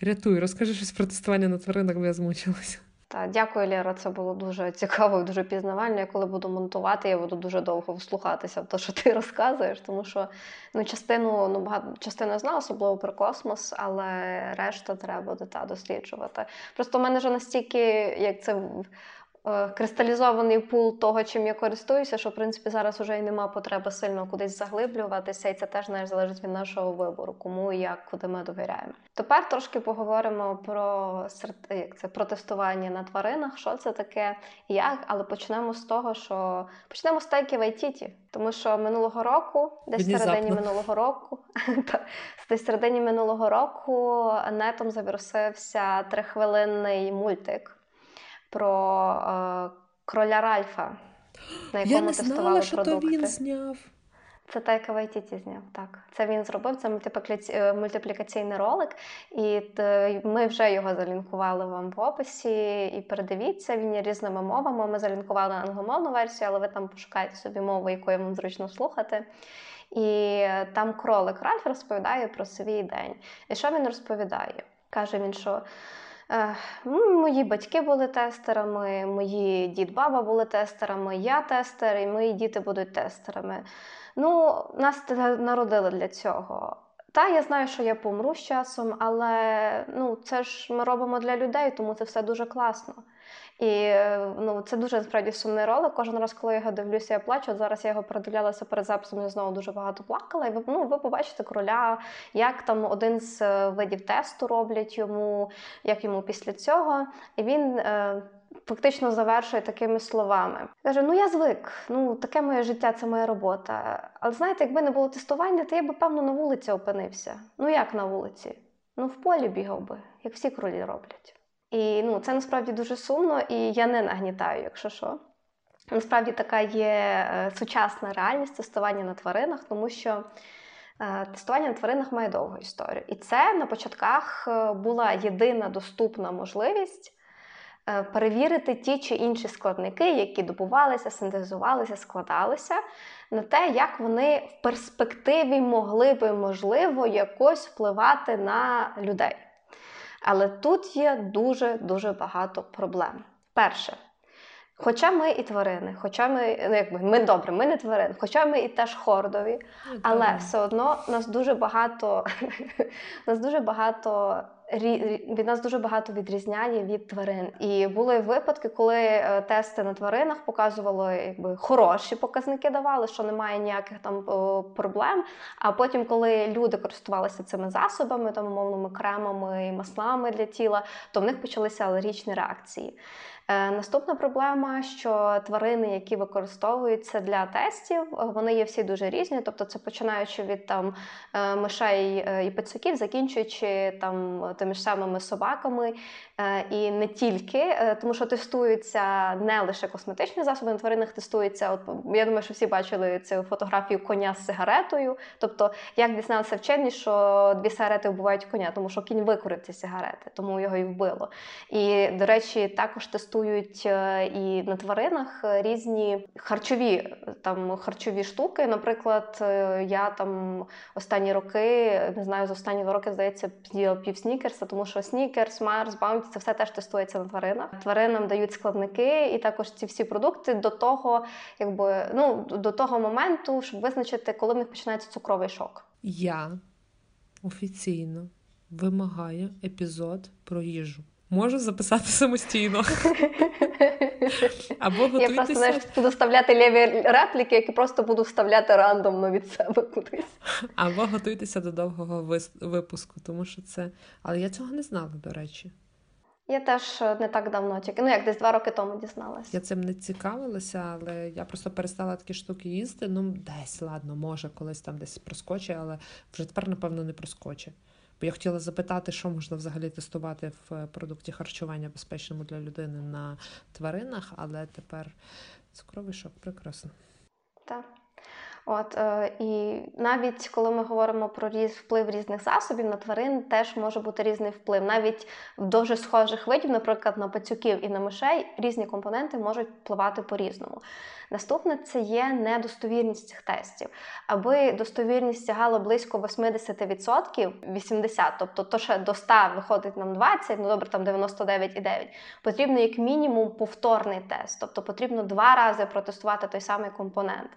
рятуй, розкажи щось про тестування на тваринах, бо я змучилася. Та дякую, Лера. Це було дуже цікаво і дуже пізнавально. Я коли буду монтувати, я буду дуже довго вслухатися в те, що ти розказуєш, тому що ну, частину ну багато частину знаю, особливо про космос, але решта треба та, досліджувати. Просто в мене вже настільки, як це кристалізований пул того, чим я користуюся, що в принципі зараз вже й нема потреби сильно кудись заглиблюватися, і це теж знаєш, залежить від нашого вибору, кому і як, куди ми довіряємо. Тепер трошки поговоримо про як це про тестування на тваринах, що це таке, як, але почнемо з того, що почнемо з тайки в Айтіті, тому що минулого року, десь середині минулого року, десь середині минулого року нетом завірусився трихвилинний мультик про е, кроля Ральфа, на якому Я не тестували що продукти. То він зняв. Це Тайка Вайтіті зняв. Так, це він зробив. Це е, мультиплікаційний ролик, і ми вже його залінкували вам в описі. І передивіться, він є різними мовами. Ми залінкували англомовну версію, але ви там пошукаєте собі мову, якою вам зручно слухати. І там кролик Ральф розповідає про свій день. І що він розповідає? Каже він, що. Мої батьки були тестерами, мої дід, баба були тестерами, я тестер, і мої діти будуть тестерами. Ну, нас народили для цього. Та, я знаю, що я помру з часом, але ну, це ж ми робимо для людей, тому це все дуже класно. І ну, це дуже насправді сумний ролик. Кожен раз, коли я його дивлюся, я плачу. От зараз я його передивлялася перед записом, я знову дуже багато плакала. І ви ну, ви побачите кроля, як там один з е, видів тесту роблять йому, як йому після цього. І він. Е, Фактично завершує такими словами. Каже: Ну я звик, ну таке моє життя, це моя робота. Але знаєте, якби не було тестування, то я би, певно, на вулиці опинився. Ну як на вулиці? Ну в полі бігав би, як всі кролі роблять. І ну, це насправді дуже сумно, і я не нагнітаю, якщо що. Насправді така є е, сучасна реальність тестування на тваринах, тому що е, тестування на тваринах має довгу історію. І це на початках е, була єдина доступна можливість перевірити ті чи інші складники, які добувалися, синтезувалися, складалися, на те, як вони в перспективі могли би, можливо, якось впливати на людей. Але тут є дуже-дуже багато проблем. Перше, хоча ми і тварини, хоча ми ну якби ми добре, ми не тварини, хоча ми і теж хордові, ну, але все одно нас дуже багато нас дуже багато від нас дуже багато відрізняє від тварин. І були випадки, коли е, тести на тваринах показували якби хороші показники, давали, що немає ніяких там проблем. А потім, коли люди користувалися цими засобами, там умовними кремами і маслами для тіла, то в них почалися алергічні реакції. Е, наступна проблема, що тварини, які використовуються для тестів, вони є всі дуже різні. Тобто, це починаючи від там е, мишей і пацюків, закінчуючи там тими ж самими собаками, е, і не тільки, тому що тестуються не лише косметичні засоби, на тваринах тестуються. От я думаю, що всі бачили цю фотографію коня з сигаретою. Тобто, як дізналися вчені, що дві сигарети вбивають коня, тому що кінь викурив ці сигарети, тому його і вбило. І, до речі, також тестують тестують е, і на тваринах е, різні харчові там харчові штуки. Наприклад, е, я там останні роки не знаю, з останні два роки здається з'їла пів снікерса, тому що снікерс, Марс, Баунті це все теж тестується на тваринах. Тваринам дають складники, і також ці всі продукти до того, якби ну до того моменту, щоб визначити, коли в них починається цукровий шок. Я офіційно вимагає епізод про їжу. Можу записати самостійно. Або готуйтеся... Я просто знаєш, буду вставляти ліві репліки, які просто буду вставляти рандомно від себе кудись. Або готуйтеся до довгого випуску, тому що це. Але я цього не знала, до речі. Я теж е, не так давно, тільки ну як десь два роки тому дізналася. Я цим не цікавилася, але я просто перестала такі штуки їсти. Ну, десь, ладно, може, колись там десь проскочить, але вже тепер, напевно, не проскочить. Я хотіла запитати, що можна взагалі тестувати в продукті харчування безпечному для людини на тваринах, але тепер цукровий шок прекрасно. Так. От е, і навіть коли ми говоримо про різ, вплив різних засобів на тварин, теж може бути різний вплив. Навіть в дуже схожих видів, наприклад, на пацюків і на мишей, різні компоненти можуть впливати по-різному. Наступне це є недостовірність цих тестів. Аби достовірність сягала близько 80%, 80%, тобто то ще до 100 виходить нам 20, ну добре, там 99,9, потрібно як мінімум повторний тест, тобто потрібно два рази протестувати той самий компонент.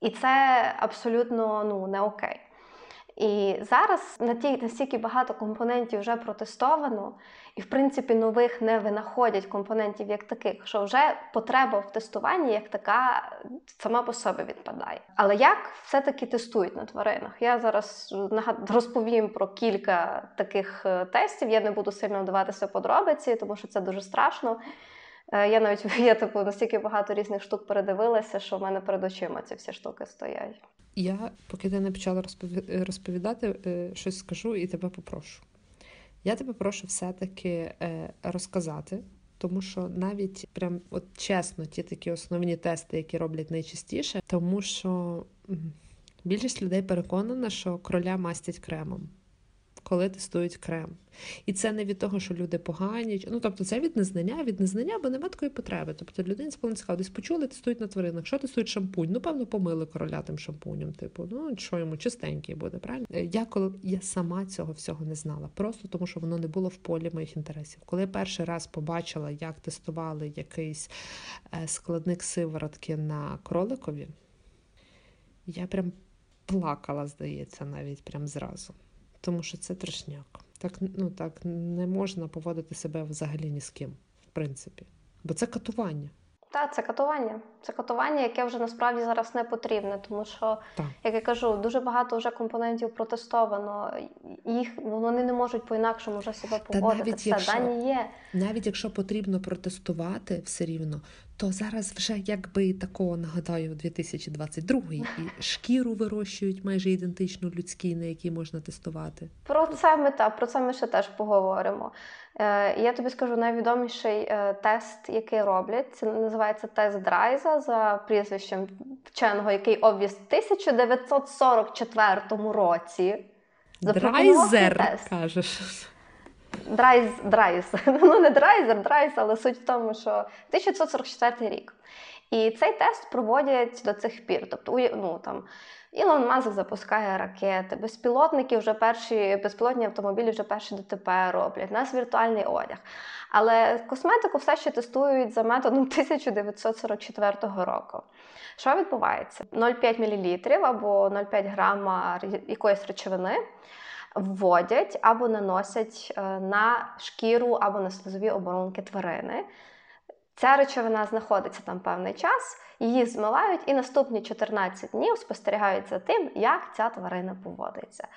І це абсолютно ну, не окей. І зараз на ті настільки багато компонентів вже протестовано, і в принципі нових не винаходять компонентів як таких, що вже потреба в тестуванні як така сама по собі відпадає. Але як все-таки тестують на тваринах? Я зараз розповім про кілька таких е, тестів. Я не буду сильно вдаватися подробиці, тому що це дуже страшно. Е, я навіть я типу настільки багато різних штук передивилася, що в мене перед очима ці всі штуки стоять. Я, поки ти не почала розповідати, е, щось скажу і тебе попрошу. Я тебе прошу все-таки е, розказати, тому що навіть прям от чесно, ті такі основні тести, які роблять найчастіше, тому що більшість людей переконана, що кроля мастять кремом коли тестують крем. І це не від того, що люди погані. Ну, тобто, це від незнання, від незнання, бо немає такої потреби. Тобто сповно цікаво, десь почули, тестують на тваринах. Що тестують шампунь? Ну, певно, помили короля тим шампунем. Типу, ну що йому чистенький буде, правильно? Е, я коли я сама цього всього не знала, просто тому що воно не було в полі моїх інтересів. Коли я перший раз побачила, як тестували якийсь е, складник сиворотки на кроликові, я прям плакала, здається, навіть прям зразу тому що це трешняк. Так ну, так не можна поводити себе взагалі ні з ким, в принципі. Бо це катування. Так, це катування. Це катування, яке вже насправді зараз не потрібне, тому що, так. як я кажу, дуже багато вже компонентів протестовано, їх вони не можуть по-інакшому вже себе поводити. Та навіть Все, якщо, дані є. Навіть якщо потрібно протестувати все рівно, то зараз вже якби такого нагадаю, 2022 і шкіру вирощують майже ідентично людській, на якій можна тестувати. Про це ми так, про це ми ще теж поговоримо. Е, Я тобі скажу найвідоміший е, тест, який роблять. Це називається тест Драйза за прізвищем вченого, який обвіз в 1944 році. Драйзер, кажеш. Драйз, драйз. Ну, не драйзер, драйз, але суть в тому, що 1944 рік. І цей тест проводять до цих пір. Тобто, ну там Ілон Маск запускає ракети, безпілотники вже перші, безпілотні автомобілі вже перші ДТП роблять, у нас віртуальний одяг. Але косметику все ще тестують за методом 1944 року. Що відбувається? 0,5 мл або 0,5 грама якоїсь речовини вводять або наносять е, на шкіру або на слизові оборонки тварини. Ця речовина знаходиться там певний час, її змивають, і наступні 14 днів спостерігають за тим, як ця тварина поводиться.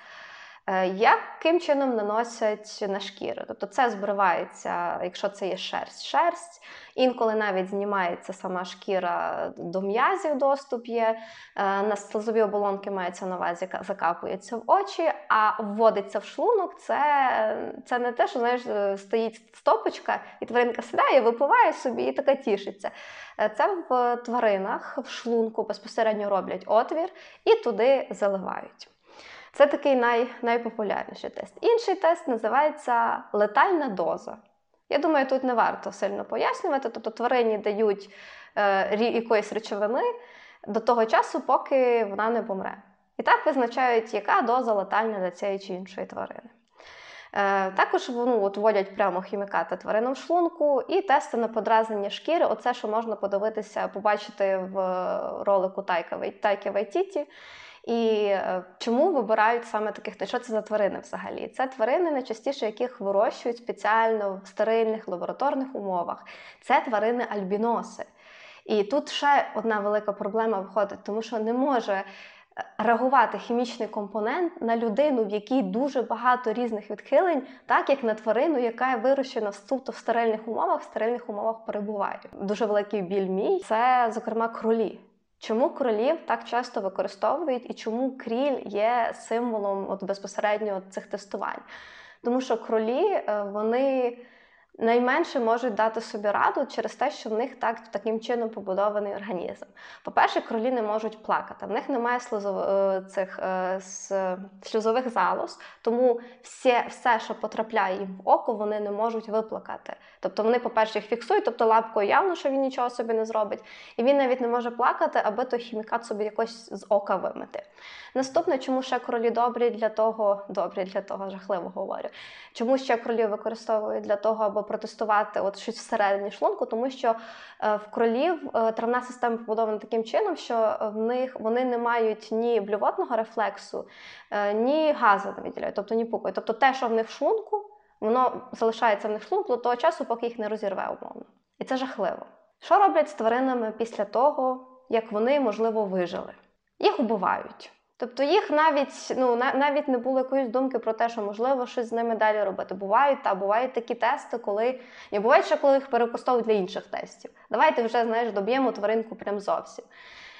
Е, яким чином наносять на шкіру? Тобто це збривається, якщо це є шерсть, шерсть, інколи навіть знімається сама шкіра до м'язів, доступ є, е, на слизові оболонки мається на увазі, закапується в очі, а вводиться в шлунок. Це це не те, що знаєш, е, стоїть стопочка, і тваринка сідає, випиває собі і така тішиться. Це в тваринах в шлунку безпосередньо роблять отвір і туди заливають. Це такий най, найпопулярніший тест. Інший тест називається летальна доза. Я думаю, тут не варто сильно пояснювати. Тобто тварині дають е, якоїсь речовини до того часу, поки вона не помре. І так визначають, яка доза летальна для цієї чи іншої тварини. Е, також ну, от вводять прямо хімікати тваринам в шлунку і тести на подразнення шкіри. Оце, що можна подивитися, побачити в ролику Тайки Вайтіті. І е, чому вибирають саме таких Що це за тварини взагалі? Це тварини, найчастіше яких вирощують спеціально в стерильних лабораторних умовах. Це тварини альбіноси. І тут ще одна велика проблема виходить, тому що не може е, реагувати хімічний компонент на людину, в якій дуже багато різних відхилень, так як на тварину, яка вирощена в суто в стерильних умовах, в стерильних умовах перебуває. Дуже великий біль мій це, зокрема, кролі. Чому кролів так часто використовують і чому кріль є символом от безпосередньо цих тестувань? Тому що кролі е, вони найменше можуть дати собі раду через те, що в них так таким чином побудований організм. По-перше, кролі не можуть плакати, в них немає сльозов... Е, цих е, сльозових залоз, тому все, все, що потрапляє їм в око, вони не можуть виплакати. Тобто вони, по-перше, їх фіксують, тобто лапкою явно, що він нічого собі не зробить, і він навіть не може плакати, аби той хімікат собі якось з ока вимити. Наступне, чому ще кролі добрі для того, добрі для того, жахливо говорю. Чому ще кролів використовують для того, аби протестувати от щось всередині шлунку, тому що е, в кролів е, травна система побудована таким чином, що в них вони не мають ні блювотного рефлексу, е, ні газу не виділяють, тобто ні пукою. Тобто те, що в них в шлунку, воно залишається в них в шлунку до того часу, поки їх не розірве умовно. І це жахливо. Що роблять з тваринами після того, як вони, можливо, вижили? Їх убивають. Тобто їх навіть ну навіть не було якоїсь думки про те, що можливо щось з ними далі робити. Бувають та бувають такі тести, коли і бувають ще коли їх перекористовують для інших тестів. Давайте вже знаєш, доб'ємо тваринку прям зовсім.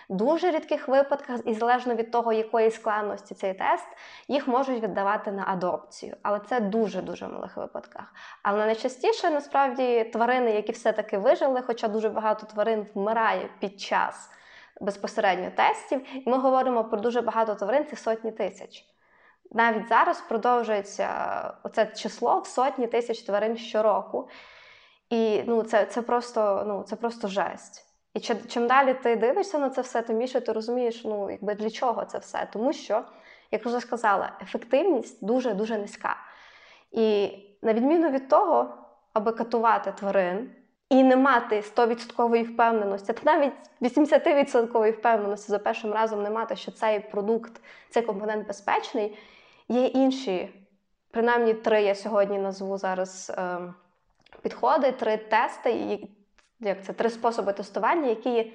Дуже рідких випадках, і залежно від того, якої складності цей тест, їх можуть віддавати на адопцію. Але це дуже-дуже малих випадках. Але найчастіше насправді тварини, які все-таки вижили, хоча дуже багато тварин вмирає під час безпосередньо тестів, і ми говоримо про дуже багато тварин, це сотні тисяч. Навіть зараз продовжується оце число в сотні тисяч тварин щороку. І ну, це це, просто ну, це просто жесть. І чим, чим далі ти дивишся на це все, тим більше ти розумієш, ну, якби для чого це все. Тому що, як вже сказала, ефективність дуже-дуже низька. І на відміну від того, аби катувати тварин, і не мати 100% впевненості, та навіть 80% впевненості за першим разом не мати, що цей продукт, цей компонент безпечний, є інші, принаймні три я сьогодні назву зараз е, підходи, три тести, як це три способи тестування, які є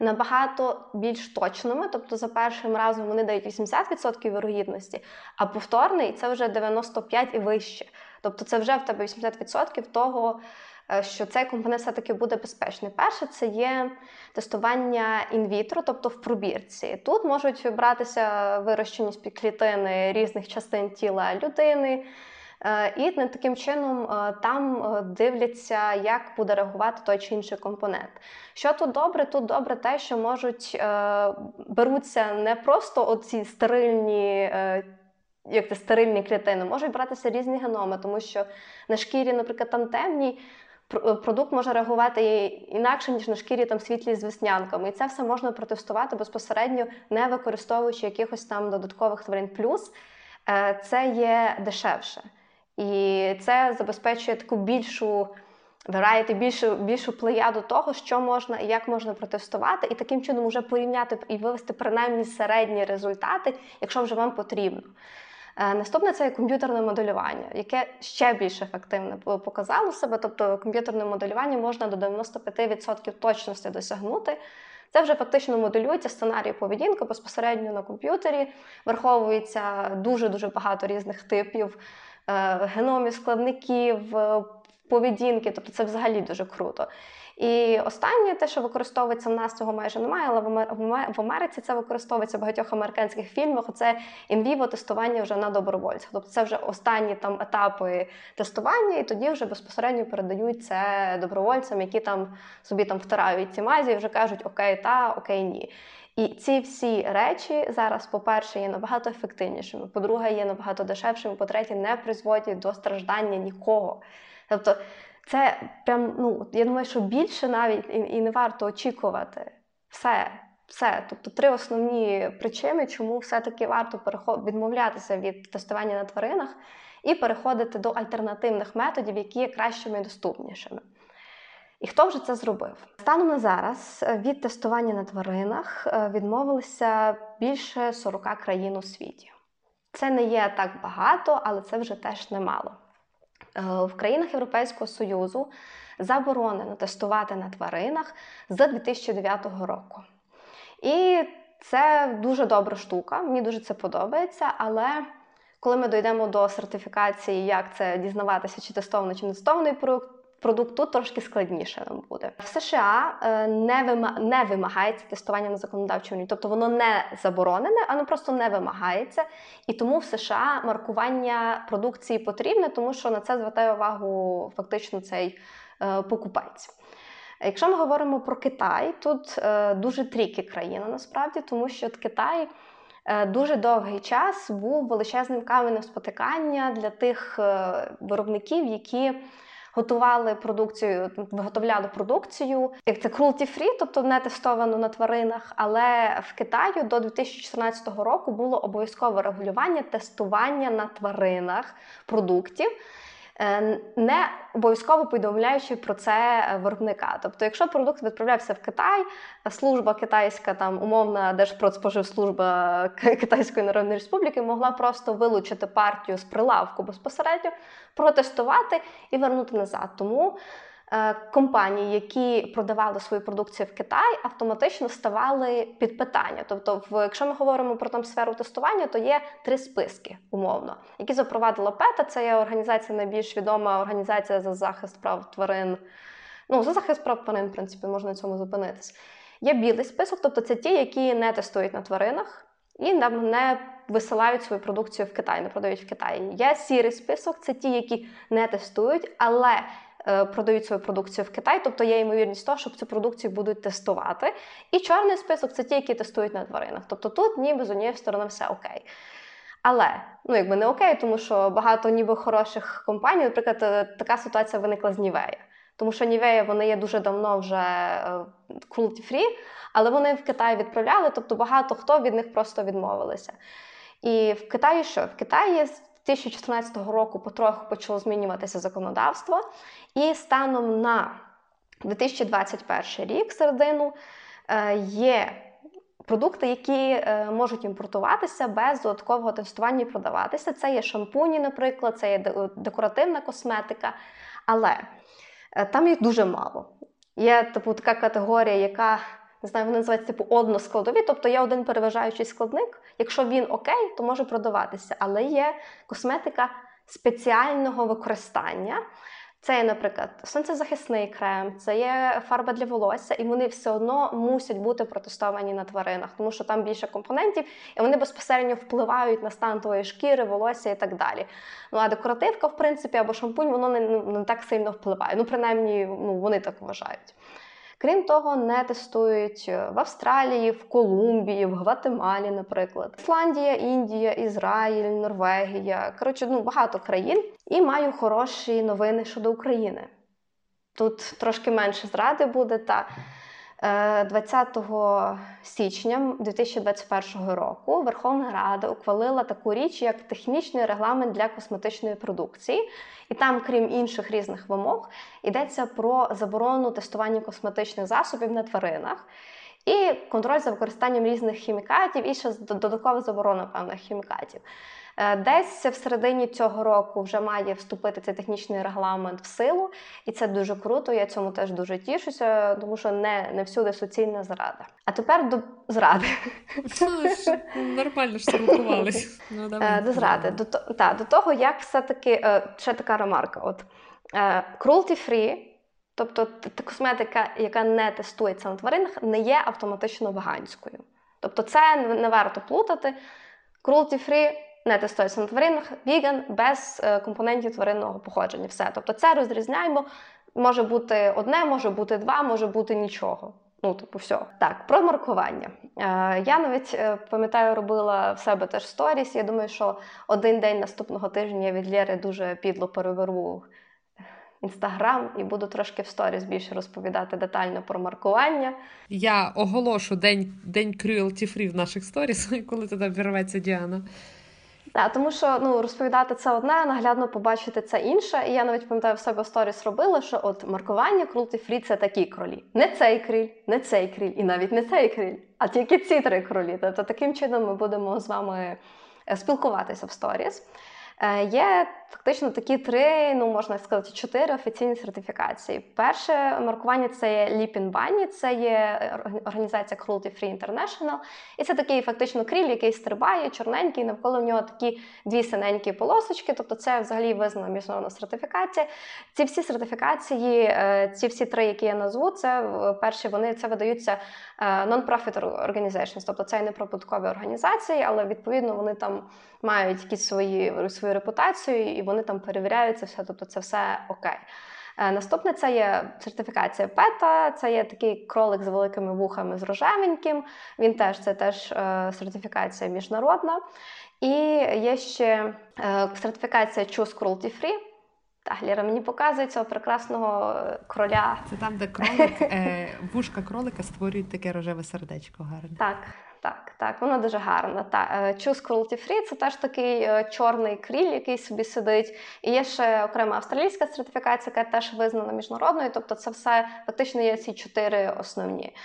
набагато більш точними. Тобто, за першим разом вони дають 80% вірогідності, а повторний це вже 95% і вище. Тобто, це вже в тебе 80% того. Е, що цей компонент все-таки буде безпечний. Перше, це є тестування інвітро, тобто в пробірці. Тут можуть братися вирощені співклітини різних частин тіла людини. Е, і таким чином е, там дивляться, як буде реагувати той чи інший компонент. Що тут добре? Тут добре те, що можуть беруться не просто оці стерильні. Як це стерильні клітини, можуть братися різні геноми, тому що на шкірі, наприклад, там темній продукт може реагувати інакше, ніж на шкірі там світлі з весняnkами. І це все можна протестувати безпосередньо, не використовуючи якихось там додаткових тварин. Плюс е, це є дешевше. І це забезпечує таку більшу variety, більшу більшу плеяду того, що можна і як можна протестувати, і таким чином вже порівняти і вивести принаймні середні результати, якщо вже вам потрібно. Е, наступне це комп'ютерне моделювання, яке ще більш ефективне показало себе. Тобто комп'ютерне моделювання можна до 95% точності досягнути. Це вже фактично моделюється сценарій поведінки безпосередньо на комп'ютері, враховується дуже-дуже багато різних типів е, геномів, складників, е, поведінки. Тобто це взагалі дуже круто. І останнє, те, що використовується в нас, цього майже немає, але в Америці це використовується в багатьох американських фільмах. Це інвіво тестування вже на добровольцях. Тобто це вже останні там етапи тестування, і тоді вже безпосередньо передають це добровольцям, які там собі там втирають ці мазі і вже кажуть окей, та окей, ні. І ці всі речі зараз, по-перше, є набагато ефективнішими. По-друге, є набагато дешевшими. По-третє, не призводять до страждання нікого. Тобто це прям, ну, я думаю, що більше навіть і, і не варто очікувати. Все. Все, тобто три основні причини, чому все-таки варто відмовлятися від тестування на тваринах. і переходити до альтернативних методів, які є кращими і доступнішими. І хто вже це зробив? Станом на зараз е, від тестування на тваринах е, відмовилися більше 40 країн у світі. Це не є так багато, але це вже теж немало. Е, в країнах Європейського Союзу заборонено тестувати на тваринах з 2009 року. І це дуже добра штука, мені дуже це подобається, але коли ми дійдемо до сертифікації, як це дізнаватися, чи тестований, чи не тестований продукт, продукт тут трошки складніше нам буде. В США е, не вима... не вимагається тестування на законодавчому рівні, тобто воно не заборонене, воно просто не вимагається. І тому в США маркування продукції потрібне, тому що на це звертає увагу фактично цей е, покупець. Якщо ми говоримо про Китай, тут е, дуже тріки країна насправді, тому що Китай. Дуже довгий час був величезним каменем спотикання для тих виробників, які готували продукцію, виготовляли продукцію, як це cruelty free, тобто не тестовано на тваринах. Але в Китаї до 2014 року було обов'язкове регулювання тестування на тваринах продуктів. Е, не обов'язково повідомляючи про це виробника. Тобто, якщо продукт відправлявся в Китай, служба китайська, там умовна Держпродспоживслужба Китайської Народної Республіки могла просто вилучити партію з прилавку безпосередньо, протестувати і вернути назад. Тому компанії, які продавали свою продукцію в Китай, автоматично ставали під питання. Тобто, в якщо ми говоримо про там сферу тестування, то є три списки умовно, які запровадила ПЕТА. Це є організація найбільш відома організація за захист прав тварин. Ну, за захист прав тварин, в принципі, можна на цьому зупинитись. Є білий список, тобто це ті, які не тестують на тваринах і не висилають свою продукцію в Китай, не продають в Китаї. Є сірий список, це ті, які не тестують, але Е, продають свою продукцію в Китай, тобто є ймовірність того, що цю продукцію будуть тестувати. І чорний список це ті, які тестують на тваринах. Тобто тут ніби з однієї сторони все окей. Але ну якби не окей, тому що багато ніби хороших компаній, наприклад, е, така ситуація виникла з Нівея. Тому що Нівея вони є дуже давно вже е, cruelty-free, але вони в Китай відправляли, тобто багато хто від них просто відмовилися. І в Китаї що? В Китаї 2014 року потроху почало змінюватися законодавство, і станом на 2021 рік середину е, є продукти, які е, можуть імпортуватися без додаткового тестування і продаватися. Це є шампуні, наприклад, це є декоративна косметика, але е, там їх дуже мало. Є типу така категорія, яка не знаю, вони називаються типу односкладові, тобто є один переважаючий складник. Якщо він окей, то може продаватися. Але є косметика спеціального використання. Це є, наприклад, сонцезахисний крем, це є фарба для волосся, і вони все одно мусять бути протестовані на тваринах, тому що там більше компонентів, і вони безпосередньо впливають на стан твоєї шкіри, волосся і так далі. Ну а декоративка, в принципі, або шампунь, воно не, не так сильно впливає. Ну, принаймні, ну, вони так вважають. Крім того, не тестують в Австралії, в Колумбії, в Гватемалі, наприклад, Ісландія, Індія, Ізраїль, Норвегія. Коротше, ну багато країн. І маю хороші новини щодо України. Тут трошки менше зради буде. Та 20 е, січня 2021 року Верховна Рада ухвалила таку річ, як технічний регламент для косметичної продукції, і там, крім інших різних вимог, йдеться про заборону тестування косметичних засобів на тваринах. І контроль за використанням різних хімікатів, і ще додаткова заборона певних хімікатів. Е, десь в середині цього року вже має вступити цей технічний регламент в силу, і це дуже круто. Я цьому теж дуже тішуся, тому що не не всюди суцільна зрада. А тепер до зради. Нормально ж спілкувалися. Ну, е, до зради. До та, до того, як все-таки е, ще така ремарка: от cruelty free, тобто косметика, яка не тестується на тваринах, не є автоматично веганською. Тобто, це не варто плутати. Cruelty free не тестується на тваринах, віган без е, компонентів тваринного походження. Все. Тобто це розрізняємо. Може бути одне, може бути два, може бути нічого. Ну, типу, все. Так, про маркування. Е, Я навіть е, пам'ятаю, робила в себе теж сторіс. Я думаю, що один день наступного тижня я від Лєри дуже підло переверну інстаграм і буду трошки в сторіс більше розповідати детально про маркування. Я оголошу день день cruelty free в наших сторіс, коли туди вірветься Діана. Так, тому що ну розповідати це одне, наглядно побачити це інше. І я навіть пам'ятаю в себе сторіс робила, що от маркування крути фрі – це такі кролі. Не цей криль, не цей криль, і навіть не цей криль, а тільки ці три кролі. Тобто таким чином ми будемо з вами е, спілкуватися в сторіс. Е, є фактично такі три, ну можна сказати, чотири офіційні сертифікації. Перше маркування це є Lipin Bunny, це є організація Cruelty Free International. І це такий фактично кріль, який стрибає, чорненький, навколо нього такі дві синенькі полосочки. Тобто це взагалі визнана міжнародна сертифікація. Ці всі сертифікації, е, ці всі три, які я назву, це перші вони це видаються е, non-profit organizations, тобто це не прибуткові організації, але відповідно вони там мають якісь свої свою репутацію і вони там перевіряються все, тобто це все окей. Е, наступне це є сертифікація ПЕТА, це є такий кролик з великими вухами з рожевеньким. Він теж це теж е, сертифікація міжнародна. І є ще е, сертифікація Choose Cruelty Free. Так, Ліра мені показує цього прекрасного кроля. Це там, де кролик, вушка кролика створюють таке рожеве сердечко гарне. Так, так, так, вона дуже гарна. Та е, Choose Cruelty Free – це теж такий е, чорний кріль, який собі сидить. І є ще окрема австралійська сертифікація, яка теж визнана міжнародною. Тобто, це все фактично є ці чотири основні.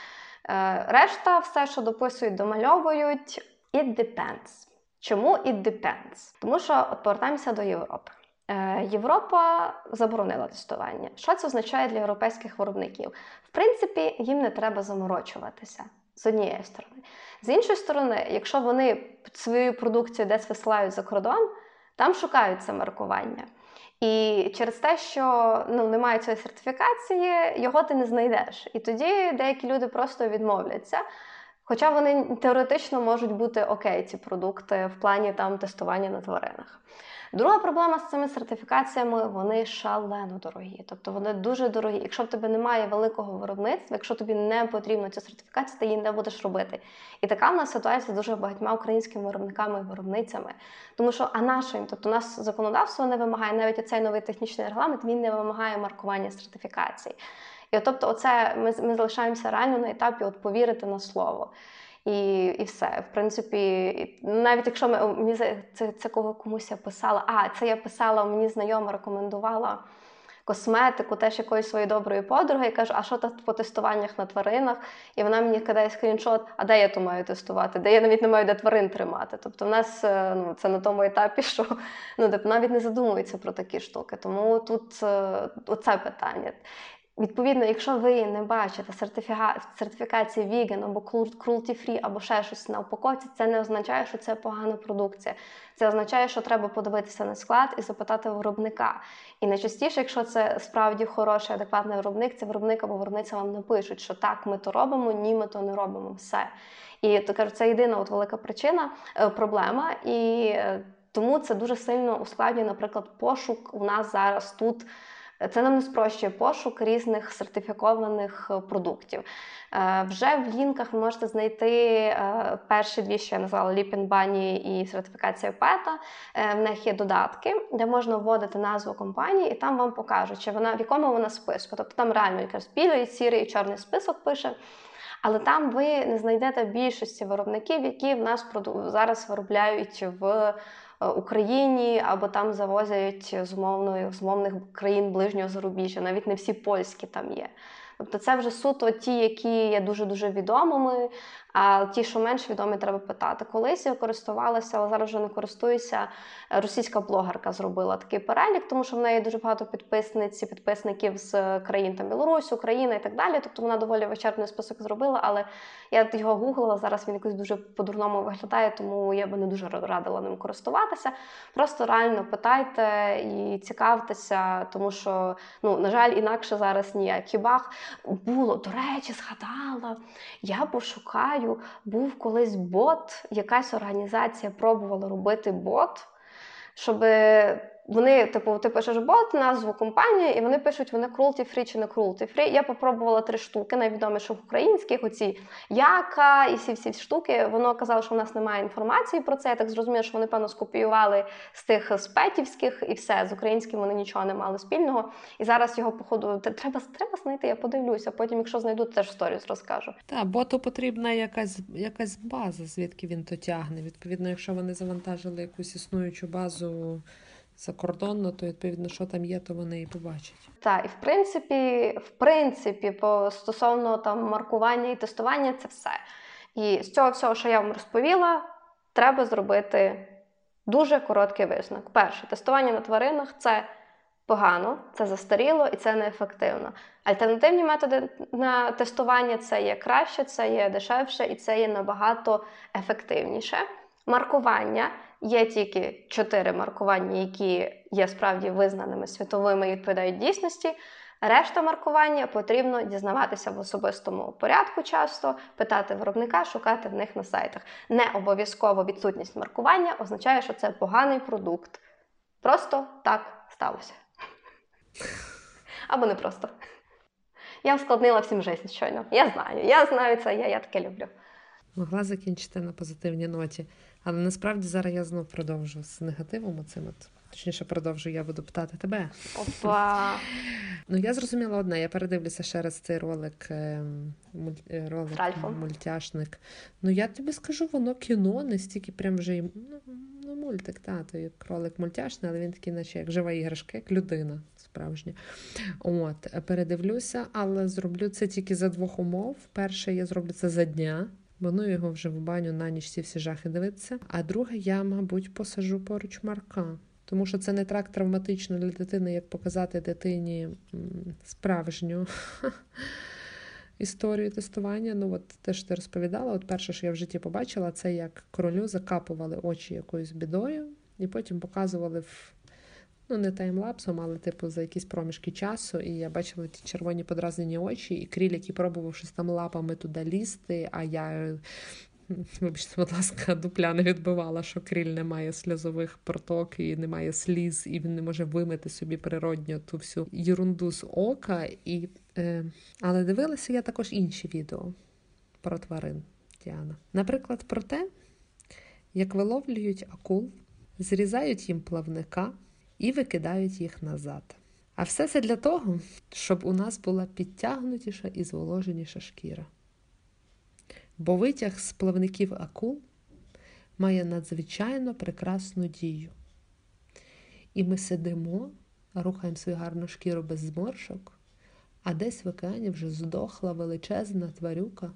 Е, решта, все, що дописують, домальовують, it depends. Чому it depends? Тому що от повертаємося до Європи. Європа заборонила тестування. Що це означає для європейських виробників? В принципі, їм не треба заморочуватися з однієї сторони. З іншої сторони, якщо вони свою продукцію десь висилають за кордон, там шукають це маркування. І через те, що ну, немає цієї сертифікації, його ти не знайдеш. І тоді деякі люди просто відмовляться. Хоча вони теоретично можуть бути окей, ці продукти в плані там тестування на тваринах. Друга проблема з цими сертифікаціями вони шалено дорогі. Тобто вони дуже дорогі. Якщо в тебе немає великого виробництва, якщо тобі не потрібна ця сертифікація, ти її не будеш робити. І така в нас ситуація з дуже багатьма українськими виробниками і виробницями. Тому що а нашим, тобто у нас законодавство не вимагає, навіть цей новий технічний регламент він не вимагає маркування сертифікацій. І от, тобто, оце ми ми залишаємося реально на етапі от повірити на слово. І і все. В принципі, навіть якщо ми, мені це це кого комусь я писала, а це я писала, мені знайома рекомендувала косметику, теж якоїсь своєї доброї подруги. Я кажу, а що тут по тестуваннях на тваринах? І вона мені кидає скріншот, а де я то маю тестувати? Де я навіть не маю де тварин тримати. Тобто, в нас е, ну, це на тому етапі, що ну, навіть не задумується про такі штуки. Тому тут е, оце питання. Відповідно, якщо ви не бачите сертифікації vegan або cruelty-free, або ще щось на упаковці, це не означає, що це погана продукція. Це означає, що треба подивитися на склад і запитати виробника. І найчастіше, якщо це справді хороший, адекватний виробник, це виробник або виробниця вам напишуть, що так, ми то робимо, ні, ми то не робимо. Все. І то кажуть, це єдина от велика причина, е, проблема. І е, тому це дуже сильно ускладнює, наприклад, пошук у нас зараз тут. Це нам не спрощує пошук різних сертифікованих е, продуктів. Е, вже в лінках ви можете знайти е, перші дві, що я назвала Lipin Bunny і сертифікація PETA. В них є додатки, де можна вводити назву компанії, і там вам покажуть, чи вона в якому вона списку. Тобто там реально якийсь білий, сірий чорний список пише. Але там ви не знайдете більшості виробників, які в нас зараз виробляють в Україні або там завозять з умовної з умовних країн ближнього зарубіжжя. Навіть не всі польські там є. Тобто це вже суто ті, які є дуже дуже відомими, а ті, що менш відомі, треба питати. Колись я користувалася, але зараз вже не користуюся. Російська блогерка зробила такий перелік, тому що в неї дуже багато підписниць, підписників з країн там Білорусь, Україна і так далі. Тобто вона доволі вичерпний список зробила, але я його гуглила. Зараз він якось дуже по-дурному виглядає, тому я би не дуже радила ним користуватися. Просто реально питайте і цікавтеся, тому що, ну, на жаль, інакше зараз ніяк. Хіба було, до речі, згадала, я пошукаю пам'ятаю, був колись бот, якась організація пробувала робити бот, щоб вони, типу, ти пишеш бот, назву компанії, і вони пишуть, вони cruelty free чи не cruelty free. Я попробувала три штуки, найвідоміших українських, оці яка і всі всі штуки. Воно казало, що в нас немає інформації про це. Я так зрозуміла, що вони, певно, скопіювали з тих спетівських і все. З українським вони нічого не мали спільного. І зараз його, походу, треба треба знайти, я подивлюся. Потім, якщо знайду, теж сторіс розкажу. Так, боту потрібна якась якась база, звідки він то тягне. Відповідно, якщо вони завантажили якусь існуючу базу закордонно, то відповідно, що там є, то вони і побачать. Так, і в принципі, в принципі, по стосовно там маркування і тестування, це все. І з цього всього, що я вам розповіла, треба зробити дуже короткий висновок. Перше, тестування на тваринах це погано, це застаріло і це неефективно. Альтернативні методи на тестування це є краще, це є дешевше і це є набагато ефективніше. Маркування є тільки чотири маркування, які є справді визнаними світовими і відповідають дійсності. Решта маркування потрібно дізнаватися в особистому порядку часто, питати виробника, шукати в них на сайтах. Не обов'язково відсутність маркування означає, що це поганий продукт. Просто так сталося. Або не просто. Я ускладнила всім життя щойно. Я знаю, я знаю це, я, я таке люблю. Могла закінчити на позитивній ноті. Але насправді зараз я знов продовжу з негативом оцим. От. Точніше, продовжую, я буду питати тебе. Опа! Ну, я зрозуміла одне, я передивлюся ще раз цей ролик, ем, е, ролик мультяшник. Ну, я тобі скажу, воно кіно, не стільки прям вже ну, ну, мультик, та, то як ролик мультяшний, але він такий, наче як жива іграшка, як людина справжня. От, передивлюся, але зроблю це тільки за двох умов. Перше, я зроблю це за дня. Бо ну його вже в баню на ніч ці всі жахи дивитися. А друге, я, мабуть, посажу поруч Марка. Тому що це не так травматично для дитини, як показати дитині справжню історію тестування. Ну, от те, що ти розповідала, от перше, що я в житті побачила, це як королю закапували очі якоюсь бідою, і потім показували в ну не таймлапсом, але типу за якісь проміжки часу. І я бачила ті червоні подразнені очі, і кріль, який пробував щось там лапами туди лізти, а я. Вибачте, будь ласка, дупля не відбивала, що кріль не має сльозових проток і не має сліз, і він не може вимити собі природньо ту всю єрунду з ока. І, е, Але дивилася я також інші відео про тварин Діана. Наприклад, про те, як виловлюють акул, зрізають їм плавника і викидають їх назад. А все це для того, щоб у нас була підтягнутіша і зволоженіша шкіра. Бо витяг з плавників акул має надзвичайно прекрасну дію. І ми сидимо, рухаємо свою гарну шкіру без зморшок, а десь в океані вже здохла величезна тварюка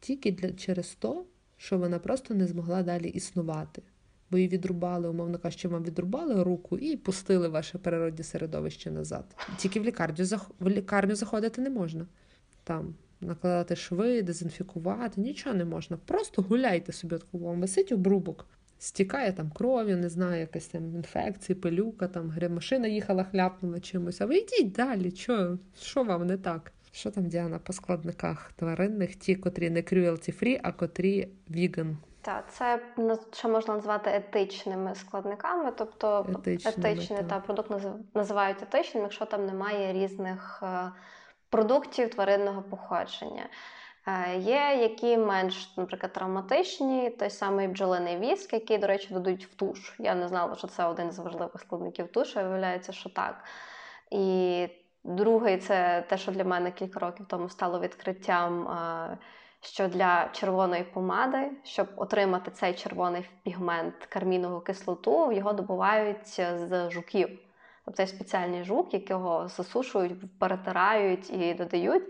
тільки для, через те, що вона просто не змогла далі існувати бо її відрубали, умовно кажучи, вам відрубали руку і пустили ваше природне середовище назад. Тільки в лікарню в лікарню заходити не можна. Там накладати шви, дезінфікувати, нічого не можна. Просто гуляйте собі, от вам висить обрубок. Стікає там кров'ю, не знаю, якась там інфекція, пилюка, там машина їхала, хляпнула чимось. А ви йдіть далі, що, що вам не так? Що там Діана по складниках тваринних, ті, котрі не cruelty free, а котрі віган? Так, це що можна назвати етичними складниками, тобто етичними, етичний та продукт називають етичним, якщо там немає різних е, продуктів тваринного походження. Е, є які менш, наприклад, травматичні, той самий бджолиний віск, який, до речі, додають в туш. Я не знала, що це один з важливих складників тушу, виявляється, що так. І другий це те, що для мене кілька років тому стало відкриттям. Е, що для червоної помади, щоб отримати цей червоний пігмент кармінову кислоту, його добувають з жуків. Тобто є спеціальний жук, якого засушують, перетирають і додають.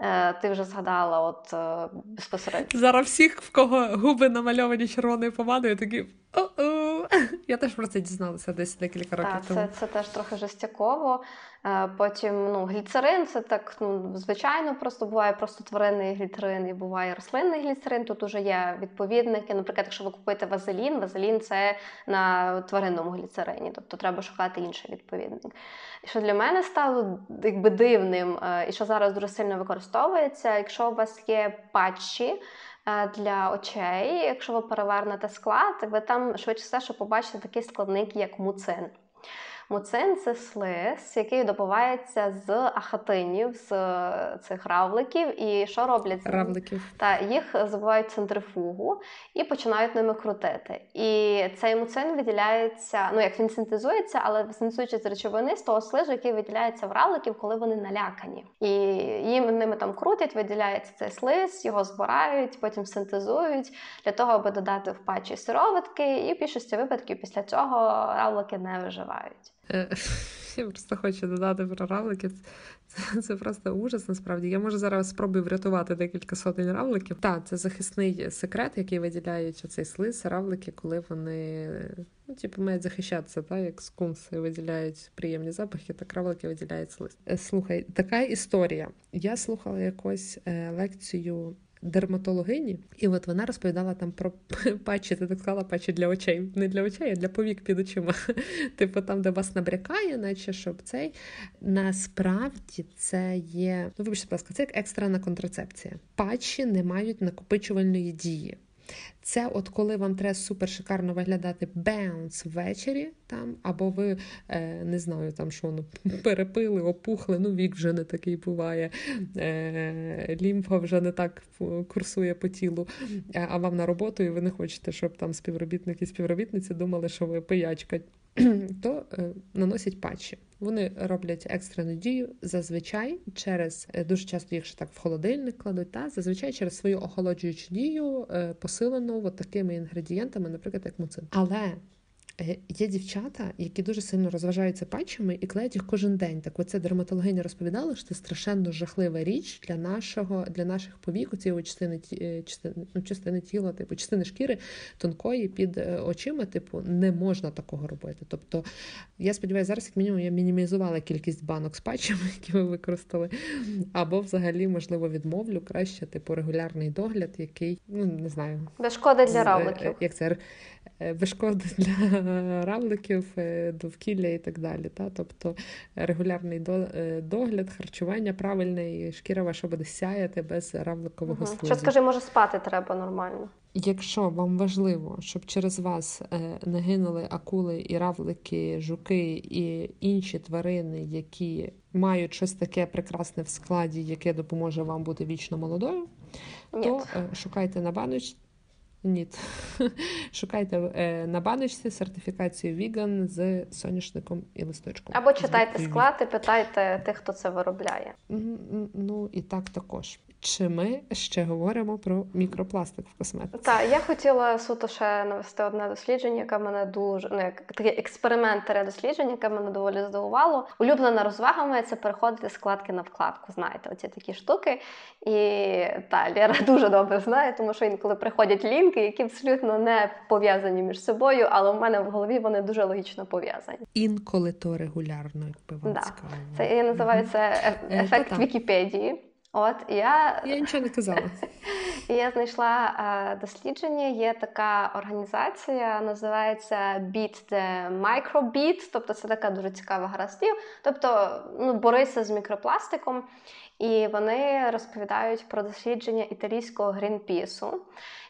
Е, ти вже згадала, от е, безпосередньо. Зараз всіх, в кого губи намальовані червоною помадою, такі о-о! Я теж про це дізналася десь декілька років. Так, тому. Це це теж трохи жестяково. Е, потім ну, гліцерин це так ну, звичайно, просто буває просто тваринний гліцерин і буває рослинний гліцерин. Тут уже є відповідники. Наприклад, якщо ви купуєте вазелін, вазелін це на тваринному гліцерині, тобто треба шукати інший відповідник. І що для мене стало якби дивним, е, і що зараз дуже сильно використовується, якщо у вас є патчі. Е, для очей, якщо ви перевернете склад, ви там швидше все, що побачите такий складник, як муцин. Муцин це слиз, який добувається з ахатинів, з е, цих равликів. І що роблять? Равликів. Та їх забувають в центрифугу і починають ними крутити. І цей муцин виділяється, ну як він синтезується, але синтезуючи з речовини з того слижу, який виділяється в равликів, коли вони налякані. І їм ними там крутять, виділяється цей слиз, його збирають, потім синтезують для того, аби додати в патчі сироватки, і в більшості випадків після цього равлики не виживають. Е, я просто хочу додати про равликів. Це, це просто ужас, насправді. Я можу зараз спробую врятувати декілька сотень равликів. Так, це захисний секрет, який виділяють оцей слиз, равлики, коли вони ну, типу, мають захищатися, так, як скунси виділяють приємні запахи, так равлики виділяють слиз. Е, слухай, така історія. Я слухала якось е, лекцію дерматологині, і от вона розповідала там про патчі, ти так сказала, патчі для очей. Не для очей, а для повік під очима. Типу там, де вас набрякає, наче щоб цей. Насправді це є, ну вибачте, будь ласка, це як екстрена контрацепція. Патчі не мають накопичувальної дії. Це от коли вам треба супер шикарно виглядати беунс ввечері, там, або ви е, не знаю, там що ну, перепили, опухли, ну вік вже не такий буває, е, лімфа вже не так курсує по тілу, е, а вам на роботу, і ви не хочете, щоб там співробітники і співробітниці думали, що ви пиячка. то е, наносять патчі. Вони роблять екстрену дію зазвичай через е, дуже часто їх ще так в холодильник кладуть, та зазвичай через свою охолоджуючу дію е, посилену от такими інгредієнтами, наприклад, як муцин. Але є дівчата, які дуже сильно розважаються патчами і клеють їх кожен день. Так оце дерматологиня розповідала, що це страшенно жахлива річ для нашого, для наших повік, цієї частини е, частини, ну, частини тіла, типу частини шкіри тонкої під е, очима. Типу, не можна такого робити. Тобто, я сподіваюся, зараз як мінімум я мінімізувала кількість банок з патчами, які ви використали, або взагалі, можливо, відмовлю краще, типу, регулярний догляд, який ну не знаю, без шкоди для равликів. Як це без для равликів, е, довкілля і так далі. Та? Тобто регулярний е, догляд, харчування правильне, і шкіра ваша буде сяяти без равликового угу. Що скажи, може спати треба нормально? Якщо вам важливо, щоб через вас е, не гинули акули і равлики, жуки і інші тварини, які мають щось таке прекрасне в складі, яке допоможе вам бути вічно молодою, Ні. то шукайте на баночці ні. Шукайте е, на баночці сертифікацію віган з соняшником і листочком. Або читайте склад і питайте тих, хто це виробляє. Ну і так також. Чи ми ще говоримо про мікропластик в косметиці? Так, я хотіла суто ще навести одне дослідження, яке мене дуже ну як таке експериментере дослідження, яке мене доволі здивувало. Улюблена розвага моя це переходити з складки на вкладку. Знаєте, оці такі штуки. І та Лера дуже добре знає, тому що інколи приходять лінки, які абсолютно не пов'язані між собою, але в мене в голові вони дуже логічно пов'язані. Інколи то регулярно, якби вам да. цікаво. Це я називаю це е, е, ефект Вікіпедії. От я Я нічого не казала. Я знайшла а, дослідження. Є така організація, називається Beat the Microbeat, тобто це така дуже цікава гра слів. Тобто ну, борися з мікропластиком. І вони розповідають про дослідження італійського грінпісу,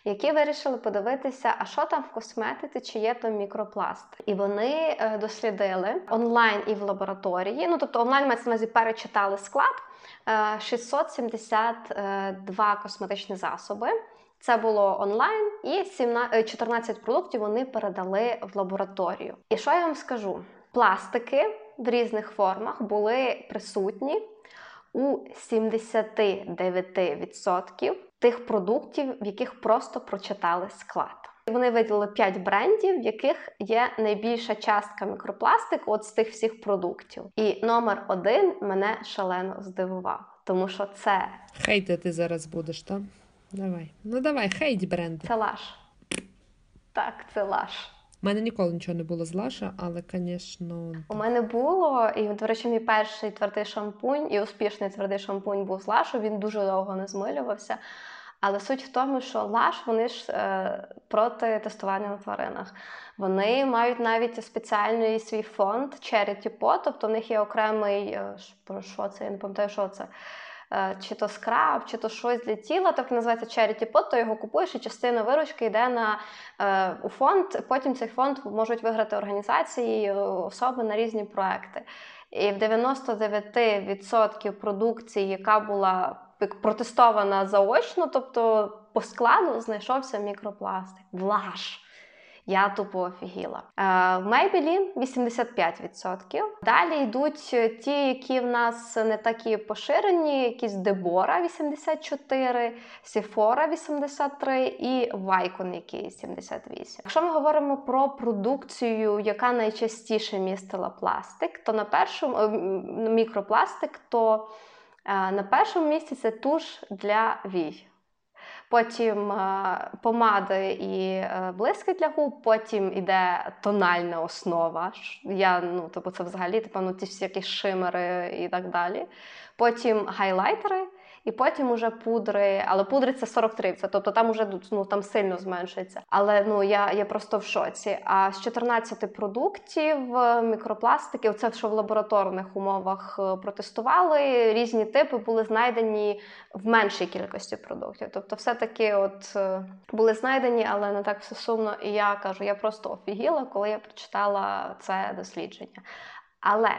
які вирішили подивитися, а що там в косметиці, чи є там мікропласт. І вони е, дослідили онлайн і в лабораторії. Ну тобто онлайн мається на увазі перечитали склад. 672 е, косметичні засоби. Це було онлайн, і 14 е, продуктів вони передали в лабораторію. І що я вам скажу? Пластики в різних формах були присутні у 79% тих продуктів, в яких просто прочитали склад. Вони виділили 5 брендів, в яких є найбільша частка мікропластику от з тих всіх продуктів. І номер один мене шалено здивував, тому що це Хейти ти зараз будеш, так? Давай. Ну давай, хейт бренди. Це лаш. Так, це лаш. У мене ніколи нічого не було з Лаша, але, звісно. У мене було, і, до речі, мій перший твердий шампунь і успішний твердий шампунь був з Лашу, він дуже довго не змилювався. Але суть в тому, що лаш вони ж е, проти тестування на тваринах. Вони мають навіть спеціальний свій фонд Charity Pot, тобто в них є окремий е, про що це, я не пам'ятаю, що це. е, чи то скраб, чи то щось для тіла, так називається charity pot, то його купуєш, і частина виручки йде на е, у фонд. Потім цей фонд можуть виграти організації, особи на різні проекти. І в 99% продукції, яка була протестована заочно, тобто по складу знайшовся мікропластик. Влаш! Я тупо офігіла. Е, Maybelline 85%. Далі йдуть ті, які в нас не такі поширені, якісь Дебора 84, Sephora 83 і Vicon, який 78. Якщо ми говоримо про продукцію, яка найчастіше містила пластик, то на першому е, мікропластик, то е, на першому місці це туш для вій потім е, помади і е, блиски для губ, потім іде тональна основа. Я, ну, тобто Це взагалі типу, ну, ті якісь шимери і так далі. Потім гайлайтери. І потім уже пудри, але пудри це 43, це, тобто там уже ну, там сильно зменшується. Але ну я я просто в шоці. А з 14 продуктів е, мікропластики, це що в лабораторних умовах е, протестували, різні типи були знайдені в меншій кількості продуктів. Тобто, все-таки от е, були знайдені, але не так все сумно. І я кажу, я просто офігіла, коли я прочитала це дослідження. Але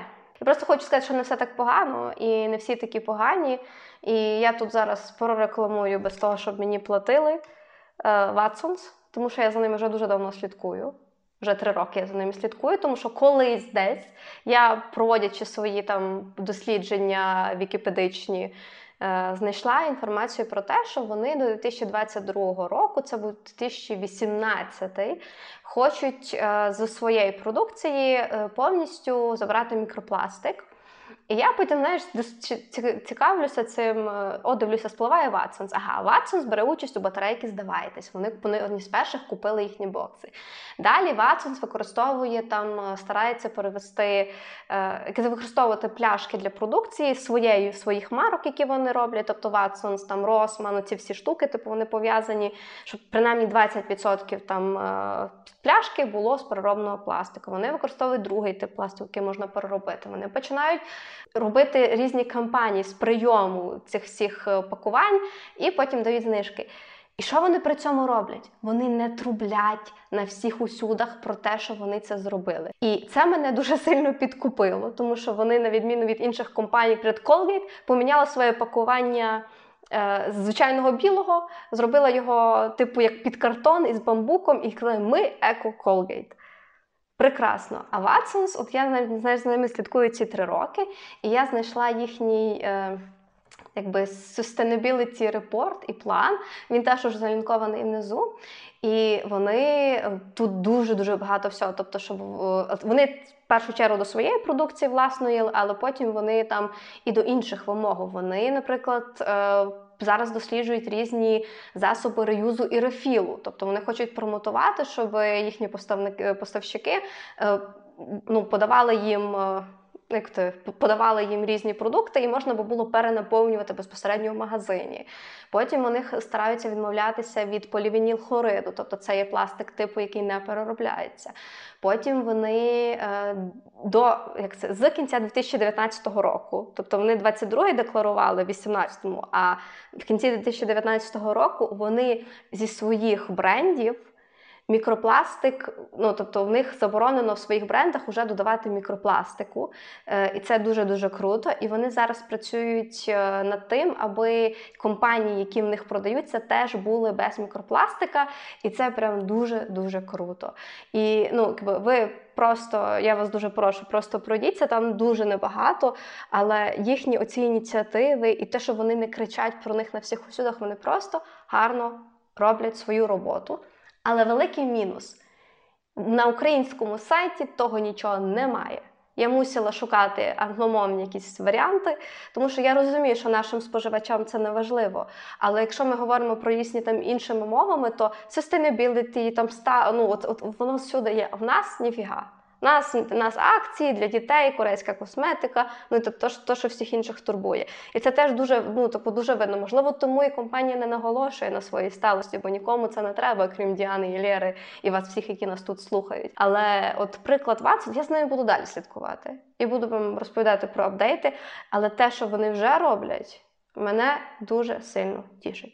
я просто хочу сказати, що не все так погано, і не всі такі погані. І я тут зараз прорекламую без того, щоб мені платили Watsons, тому що я за ними вже дуже давно слідкую. Вже три роки я за ними слідкую, тому що колись десь я, проводячи свої там дослідження вікіпедичні, е, знайшла інформацію про те, що вони до 2022 року, це був 2018, хочуть е, зі своєї продукції е, повністю забрати мікропластик. І я потім знаєш, цікавлюся цим, е, о, дивлюся, спливає Ватсонс. Ага, Ватсонс бере участь у батарейки, здавайтесь. Вони вони одні з перших купили їхні бокси. Далі Ватсонс використовує там, е, старається перевести, е, використовувати пляшки для продукції своєю своїх марок, які вони роблять. Тобто Ватсонс, там Росман, ці всі штуки, типу вони пов'язані, щоб принаймні 20% там е, пляшки було з переробного пластику. Вони використовують другий тип пластику, який можна переробити. Вони починають робити різні кампанії з прийому цих всіх е, пакувань і потім дають знижки. І що вони при цьому роблять? Вони не трублять на всіх усюдах про те, що вони це зробили. І це мене дуже сильно підкупило, тому що вони, на відміну від інших компаній, перед Colgate, поміняли своє пакування. Е, звичайного білого зробила його типу як під картон із бамбуком і сказали, ми еко Colgate. Прекрасно. А Watsons, от я знаєш, за ними слідкую ці три роки, і я знайшла їхній. Е, Якби sustainability report і план, він теж уже залінкований внизу. І вони е, тут дуже-дуже багато всього. Тобто, щоб е, вони в першу чергу до своєї продукції власної, але потім вони там і до інших вимог. Вони, наприклад, е, зараз досліджують різні засоби реюзу і рефілу. Тобто вони хочуть промотувати, щоб їхні поставники поставщики ну, подавали їм як то подавали їм різні продукти, і можна було перенаповнювати безпосередньо в магазині. Потім вони стараються відмовлятися від полівінілхлориду, тобто це є пластик типу, який не переробляється. Потім вони е, до як це з кінця 2019 року, тобто вони 22-й декларували, в 18-му, а в кінці 2019 року вони зі своїх брендів. Мікропластик, ну тобто в них заборонено в своїх брендах вже додавати мікропластику, е, і це дуже дуже круто. І вони зараз працюють е, над тим, аби компанії, які в них продаються, теж були без мікропластика, і це прям дуже дуже круто. І ну, ви просто я вас дуже прошу, просто пройдіться там дуже небагато, але їхні оці ініціативи і те, що вони не кричать про них на всіх усюдах, вони просто гарно роблять свою роботу. Але великий мінус на українському сайті того нічого немає. Я мусила шукати англомовні якісь варіанти, тому що я розумію, що нашим споживачам це не важливо. Але якщо ми говоримо про різні там іншими мовами, то sustainability, там ста ну от, от воно всюди є. А В нас ніфіга. У нас у нас акції для дітей, корейська косметика, ну тобто то, що всіх інших турбує. І це теж дуже ну тобто дуже видно. Можливо, тому і компанія не наголошує на своїй сталості, бо нікому це не треба, крім Діани і Лєри і вас всіх, які нас тут слухають. Але от приклад Ватсон, я з ними буду далі слідкувати і буду вам розповідати про апдейти. Але те, що вони вже роблять. Мене дуже сильно тішить.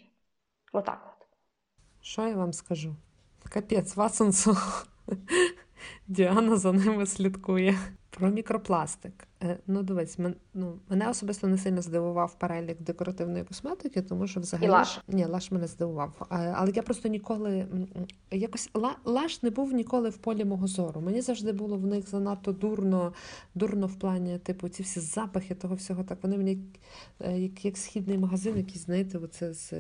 Отак от. Що я вам скажу? Капець, Ватсонсу. Діана за ними слідкує. Про мікропластик. Е, ну, дивись, мен, ну, мене особисто не сильно здивував перелік декоративної косметики, тому що взагалі І лаш. ні, лаш мене здивував. Е, Але я просто ніколи якось лаш не був ніколи в полі мого зору. Мені завжди було в них занадто дурно, дурно в плані, типу, ці всі запахи того всього. Так вони мені е, як як східний магазин, якийсь, знаєте, оце з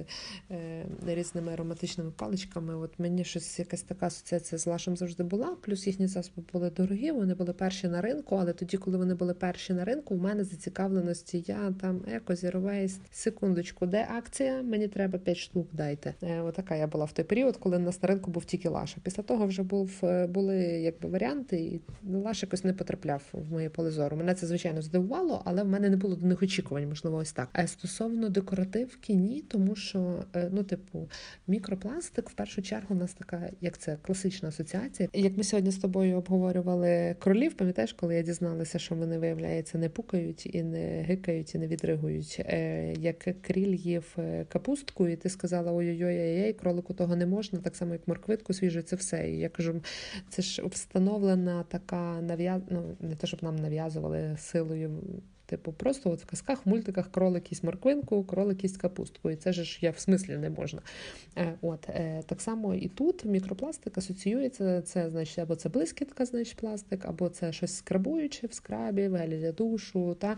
е, різними ароматичними паличками. От мені щось якась така асоціація з лашем завжди була. Плюс їхні засоби були дорогі, вони були перші на ринку, але тоді, коли вони були перші на ринку, в мене зацікавленості я там еко, зіровейс, секундочку, де акція? Мені треба 5 штук. Дайте. Е, Отака я була в той період, коли у нас на ринку був тільки Лаша. Після того вже був е, були якби варіанти, і Лаш якось не потрапляв в моє поле зору. Мене це звичайно здивувало, але в мене не було до них очікувань, можливо, ось так. А стосовно декоративки, ні, тому що е, ну, типу, мікропластик в першу чергу у нас така, як це класична асоціація. Як ми сьогодні з тобою обговорювали кролів, пам'ятаєш, коли я дізналася, що вони виявляється не пукають і не гикають, і не відригують. Е, як кріль їв е, капустку, і ти сказала ой-ой-ой, кролику того не можна, так само як морквитку свіжу, це все. І я кажу, це ж встановлена така нав'яз... ну, не те, щоб нам нав'язували силою Типу, просто от в казках, в мультиках кролик їсть морквинку, кролик їсть капустку. І це ж я в смислі не можна. Е, от е, Так само і тут мікропластик асоціюється, це значить, або це блискітка, значить пластик, або це щось скрабуюче в скрабі, в гелі для душу, та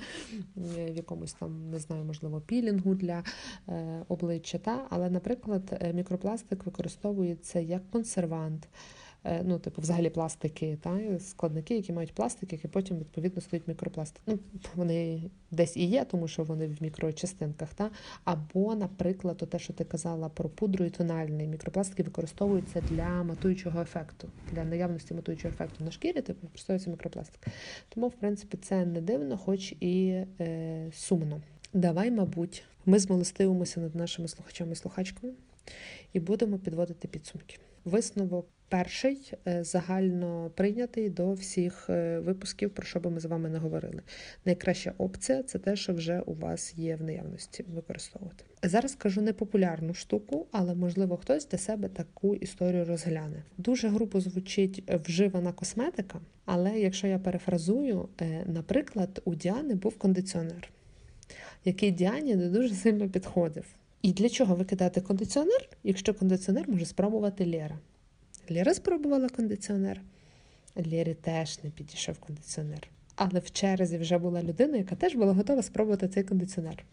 в якомусь там, не знаю, можливо, пілінгу для е, обличчя. Та? Але, наприклад, мікропластик використовується як консервант. Е, ну, типу, взагалі пластики, та, складники, які мають пластик, які потім, відповідно, стають мікропластик. Ну, Вони десь і є, тому що вони в мікрочастинках. Та? Або, наприклад, те, що ти казала про пудру і тональний. Мікропластики використовуються для матуючого ефекту, для наявності матуючого ефекту на шкірі, типу, використовується мікропластик. Тому, в принципі, це не дивно, хоч і е, сумно. Давай, мабуть, ми змолостивимося над нашими слухачами і слухачками і будемо підводити підсумки. Висновок перший е, загально прийнятий до всіх е, випусків, про що би ми з вами не говорили. Найкраща опція це те, що вже у вас є в наявності використовувати. Зараз кажу непопулярну штуку, але можливо хтось для себе таку історію розгляне. Дуже грубо звучить вживана косметика, але якщо я перефразую, е, наприклад, у Діани був кондиціонер, який Діані не дуже сильно підходив. І для чого викидати кондиціонер, якщо кондиціонер може спробувати Лєра? Лєра спробувала кондиціонер. Лері теж не підійшов кондиціонер. Але в черзі вже була людина, яка теж була готова спробувати цей кондиціонер.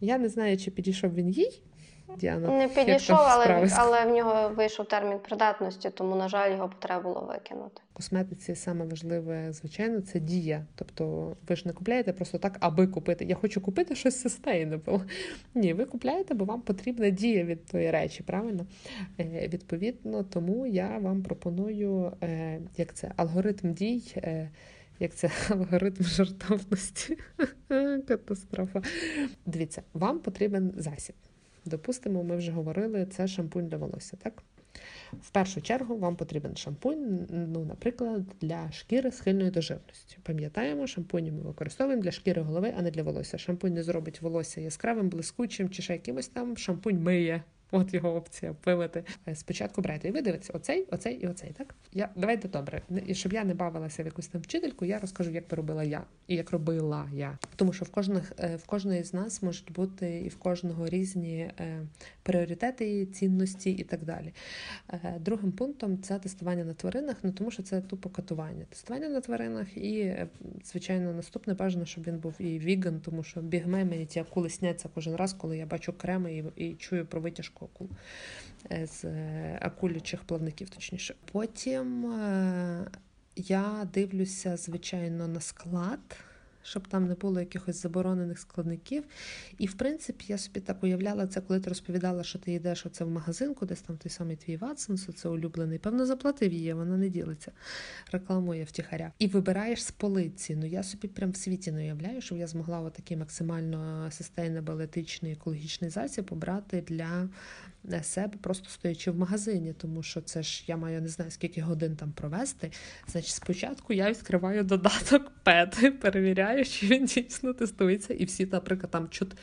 Я не знаю, чи підійшов він їй, Діана. Не підійшов, але але в нього вийшов термін придатності, тому, на жаль, його треба було викинути. В косметиці саме важливе, звичайно, це дія. Тобто ви ж не купляєте просто так, аби купити. Я хочу купити щось sustainable. Ні, ви купляєте, бо вам потрібна дія від тої речі, правильно? Е, Відповідно, тому я вам пропоную, е, як це, алгоритм дій. Е, як це алгоритм жартовності? Катастрофа. Дивіться, вам потрібен засіб. Допустимо, ми вже говорили, це шампунь для волосся, так? В першу чергу вам потрібен шампунь, ну, наприклад, для шкіри схильної до жирності. Пам'ятаємо, шампуні ми використовуємо для шкіри голови, а не для волосся. Шампунь не зробить волосся яскравим, блискучим чи ще якимось там. Шампунь миє От його опція пилити. Е, спочатку брати. І ви дивитеся, оцей, оцей і оцей. Так я давайте добре. І щоб я не бавилася в якусь там вчительку, я розкажу, як би робила я і як робила я. Тому що в кожних е, в кожної з нас можуть бути і в кожного різні е, пріоритети, цінності і так далі. Другим пунктом це тестування на тваринах, ну тому що це тупо катування. Тестування на тваринах і, звичайно, наступне бажано, щоб він був і віган, тому що бігме мені ті акули сняться кожен раз, коли я бачу креми і, і чую про витяжку акул, е, з е, акулючих плавників, точніше. Потім е, я дивлюся, звичайно, на склад щоб там не було якихось заборонених складників. І, в принципі, я собі так уявляла це, коли ти розповідала, що ти йдеш оце в магазин, кудись там той самий твій Ватсонс, це улюблений. Певно, заплатив її, вона не ділиться, рекламує втіхаря. І вибираєш з полиці. Ну я собі прям в світі не уявляю, щоб я змогла отакий максимально sustainable, етичний екологічний засіб обрати для себе, просто стоячи в магазині, тому що це ж я маю не знаю скільки годин там провести. Значить, спочатку я відкриваю додаток пети, перевіряю, чи він дійсно тестується, і всі, наприклад, там чот.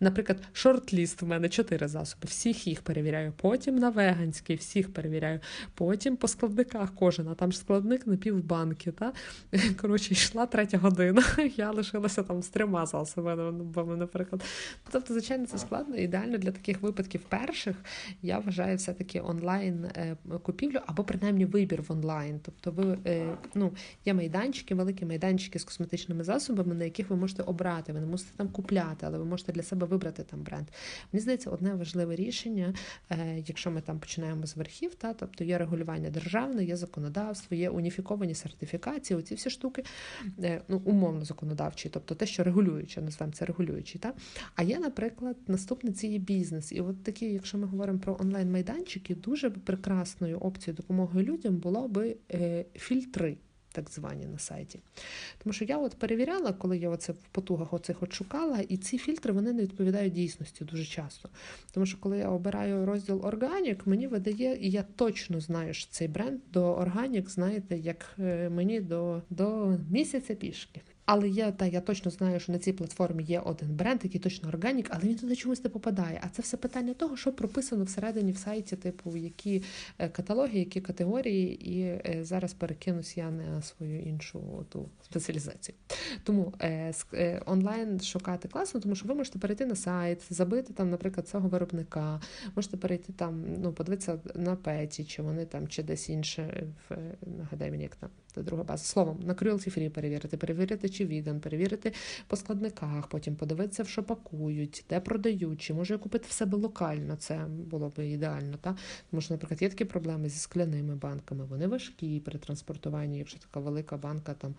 Наприклад, шорт-ліст в мене чотири засоби. Всіх їх перевіряю. Потім на веганський, всіх перевіряю. Потім по складниках кожен, а там ж складник на півбанки. Та? Коротше, йшла третя година. Я лишилася там з трьома засобами, наприклад. Тобто, звичайно, це складно. Ідеально для таких випадків перших я вважаю все-таки онлайн е, купівлю або принаймні вибір в онлайн. Тобто, ви е, ну, є майданчики, великі майданчики з косметичними засобами, на яких ви можете обрати. Ви не мусите там купляти, але ви можете для себе вибрати там бренд. Мені здається, одне важливе рішення, е, якщо ми там починаємо з верхів, та тобто є регулювання державне, є законодавство, є уніфіковані сертифікації. Оці всі штуки ну умовно законодавчі, тобто те, що регулююче, називаємо це регулюючі. Та? А є, наприклад, наступне це є бізнес. І от такі, якщо ми говоримо про онлайн-майданчики, дуже прекрасною опцією допомоги людям було би е, фільтри. Так звані на сайті. Тому що я от перевіряла, коли я оце в потугах оцих от шукала, і ці фільтри вони не відповідають дійсності дуже часто. Тому що коли я обираю розділ органік, мені видає, і я точно знаю, що цей бренд до органік, знаєте, як е, мені до, до місяця пішки. Але я та я точно знаю, що на цій платформі є один бренд, який точно органік, але він туди чомусь не попадає. А це все питання того, що прописано всередині в сайті, типу які е, каталоги, які категорії, і е, зараз перекинусь я на свою іншу ту спеціалізацію. Тому е, онлайн шукати класно, тому що ви можете перейти на сайт, забити там, наприклад, цього виробника, можете перейти там, ну подивитися на петі, чи вони там, чи десь інше в нагадай мені, як там це друга база. Словом, на cruelty free перевірити, перевірити, чи віган, перевірити по складниках, потім подивитися, що пакують, де продають, чи може купити в себе локально. Це було б ідеально. Та? Тому що, наприклад, є такі проблеми зі скляними банками. Вони важкі при транспортуванні, якщо така велика банка там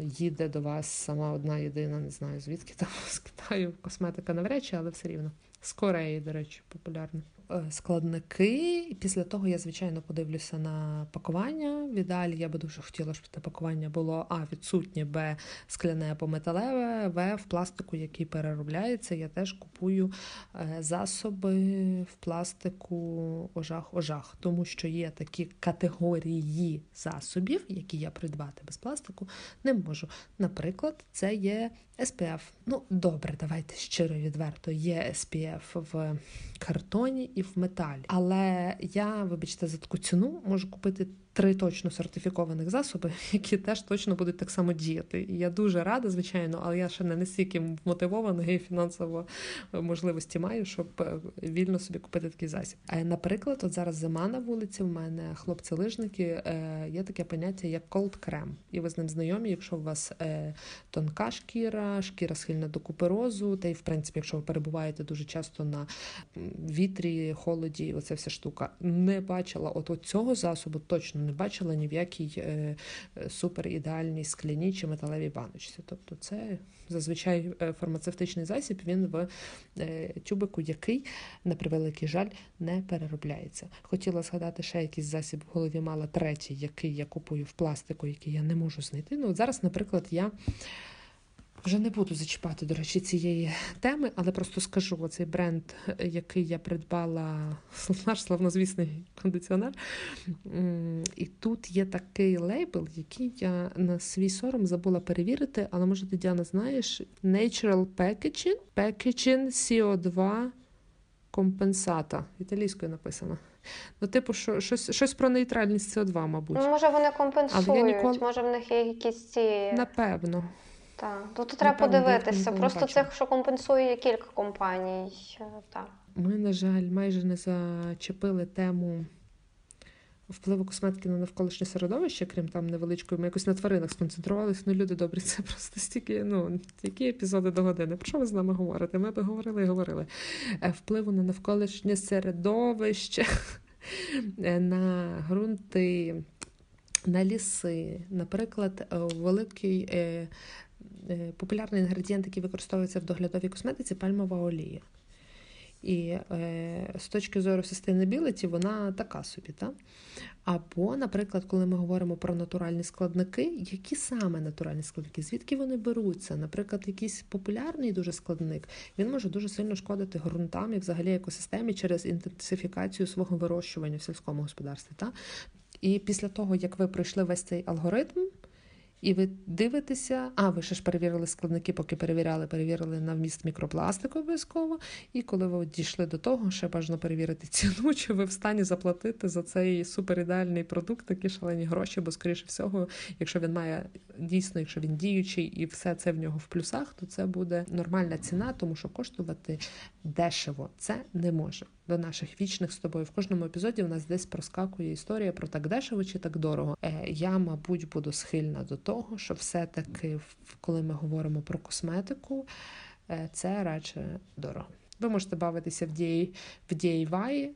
їде до вас сама одна єдина, не знаю звідки там з Китаю косметика навряд чи, але все рівно. З Кореї, до речі, популярно. Е, складники. І після того я, звичайно, подивлюся на пакування. В я би дуже хотіла, щоб це пакування було А, відсутнє, Б, скляне або металеве, В в пластику, який переробляється. Я теж купую е, засоби в пластику ожах-ожах, тому що є такі категорії засобів, які я придбати без пластику, не можу. Наприклад, це є SPF. Ну, добре, давайте щиро відверто. Є SPF в картоні і в металі. Але я, вибачте, за таку ціну можу купити три точно сертифікованих засоби, які теж точно будуть так само діяти. І я дуже рада, звичайно, але я ще не настільки мотивована і фінансово можливості маю, щоб е, вільно собі купити такий засіб. Наприклад, от зараз зима на вулиці. У мене хлопці-лижники е, є таке поняття як cold крем, і ви з ним знайомі, якщо у вас е, тонка шкіра, шкіра схильна до куперозу, та й в принципі, якщо ви перебуваєте дуже часто на вітрі, холоді, оця вся штука, не бачила от цього засобу точно не бачила ні в якій е, супер ідеальній скляній чи металевій баночці. Тобто, це зазвичай е, фармацевтичний засіб, він в е, тюбику, який, на превеликий жаль, не переробляється. Хотіла згадати ще якийсь засіб в голові, мала третій, який я купую в пластику, який я не можу знайти. Ну, от Зараз, наприклад, я. Вже не буду зачіпати, до речі, цієї теми, але просто скажу оцей бренд, який я придбала, наш славнозвісний кондиціонер. І тут є такий лейбл, який я на свій сором забула перевірити, але може ти, Діана, знаєш Natural Packaging, Packaging CO2 компенсата. Італійською написано. Ну, типу, що, щось щось про нейтральність СО2, мабуть. Ну, Може, вони компенсують, ніколи... може в них є якісь ці. Напевно. Так, тут треба подивитися. Просто цих, що компенсує, є кілька компаній. Е, так. Ми, на жаль, майже не зачепили тему впливу косметики на навколишнє середовище, крім там невеличкої, ми якось на тваринах сконцентрувалися. Ну, люди добрі, це просто стільки, ну, які епізоди до години. Про що ви з нами говорите? Ми би говорили і говорили. Е, впливу на навколишнє середовище, е, на ґрунти. На ліси, наприклад, великий популярний інгредієнт, який використовується в доглядовій косметиці пальмова олія. І е, з точки зору sustainability вона така собі. Та? Або, наприклад, коли ми говоримо про натуральні складники, які саме натуральні складники, звідки вони беруться? Наприклад, якийсь популярний дуже складник, він може дуже сильно шкодити ґрунтам і взагалі екосистемі через інтенсифікацію свого вирощування в сільському господарстві. Та? І після того, як ви пройшли весь цей алгоритм, І ви дивитеся, а ви ще ж перевірили складники, поки перевіряли, перевірили на вміст мікропластику обов'язково. І коли ви дійшли до того, ще бажано перевірити ціну, чи ви в стані заплатити за цей суперідеальний продукт такі шалені гроші, бо, скоріше всього, якщо він має дійсно, якщо він діючий і все це в нього в плюсах, то це буде нормальна ціна, тому що коштувати дешево це не може. До наших вічних з тобою в кожному епізоді в нас десь проскакує історія про так дешево чи так дорого. Е, Я, мабуть, буду схильна до того, що все-таки, коли ми говоримо про косметику, е, це радше дорого. Ви можете бавитися в DIY,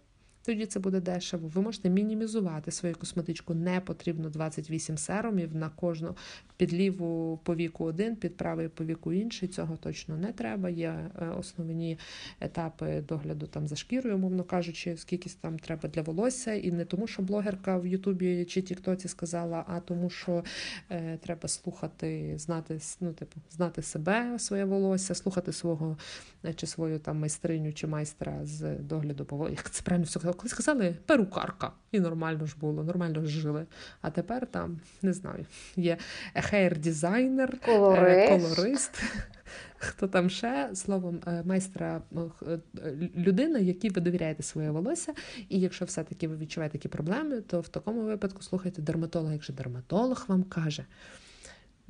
тоді це буде дешево. Ви можете мінімізувати свою косметичку. Не потрібно 28 серумів на кожну під ліву повіку один, під правий повіку інший. Цього точно не треба. Є е, основні етапи догляду там за шкірою, умовно кажучи, скільки там треба для волосся, і не тому, що блогерка в Ютубі чи Тіктоці сказала, а тому, що е, треба слухати, знати ну, типу, знати себе, своє волосся, слухати свого е, чи свою там майстриню чи майстра з догляду по Як це правильно все коли сказали перукарка, і нормально ж було, нормально ж жили. А тепер там не знаю, є хейр-дизайнер, колорист. колорист. Хто там ще словом е, майстра е, людина, якій ви довіряєте своє волосся, і якщо все-таки ви відчуваєте такі проблеми, то в такому випадку слухайте дерматолога. Якщо дерматолог вам каже,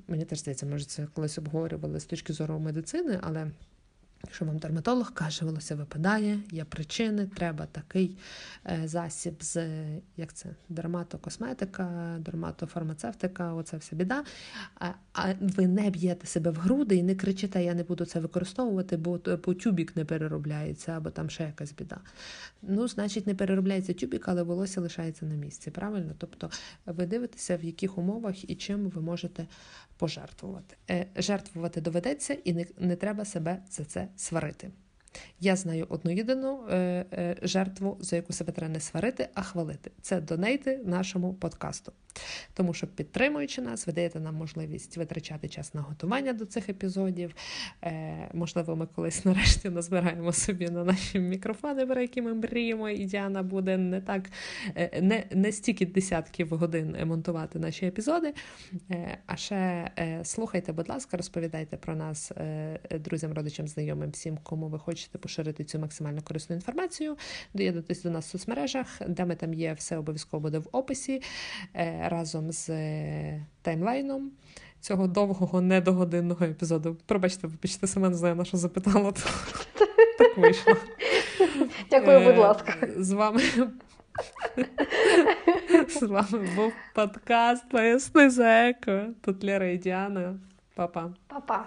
мені теж здається, може, це колись обговорювали з точки зору медицини, але Якщо вам дерматолог каже, волосся випадає, є причини, треба такий е, засіб з як це, дерматокосметика, дерматофармацевтика, оце вся біда. А, ви не б'єте себе в груди і не кричите, я не буду це використовувати, бо, бо тюбік не переробляється, або там ще якась біда. Ну, значить, не переробляється тюбік, але волосся лишається на місці. Правильно? Тобто ви дивитеся, в яких умовах і чим ви можете пожертвувати. Е, жертвувати доведеться і не, не треба себе за це сварити. Я знаю одну єдину е, е, жертву, за яку себе треба не сварити, а хвалити. Це донейти нашому подкасту. Тому що, підтримуючи нас, ви даєте нам можливість витрачати час на готування до цих епізодів. Е, Можливо, ми колись нарешті назбираємо собі на наші мікрофони, про які ми мріємо, і Діана буде не так е, не, не стільки десятків годин монтувати наші епізоди. Е, А ще е, слухайте, будь ласка, розповідайте про нас е, друзям, родичам, знайомим, всім, кому ви хочете поширити цю максимально корисну інформацію. Доєднуйтесь до нас в соцмережах, де ми там є, все обов'язково буде в описі. Е, разом з е, таймлайном цього довгого недогодинного епізоду. Пробачте, вибачте, сама не знаю, на що запитала. То... Так вийшло. Дякую, будь е, ласка. З вами. З вами був подкаст Поясни за еко. Тут Лера і Діана. Па-па. Па-па.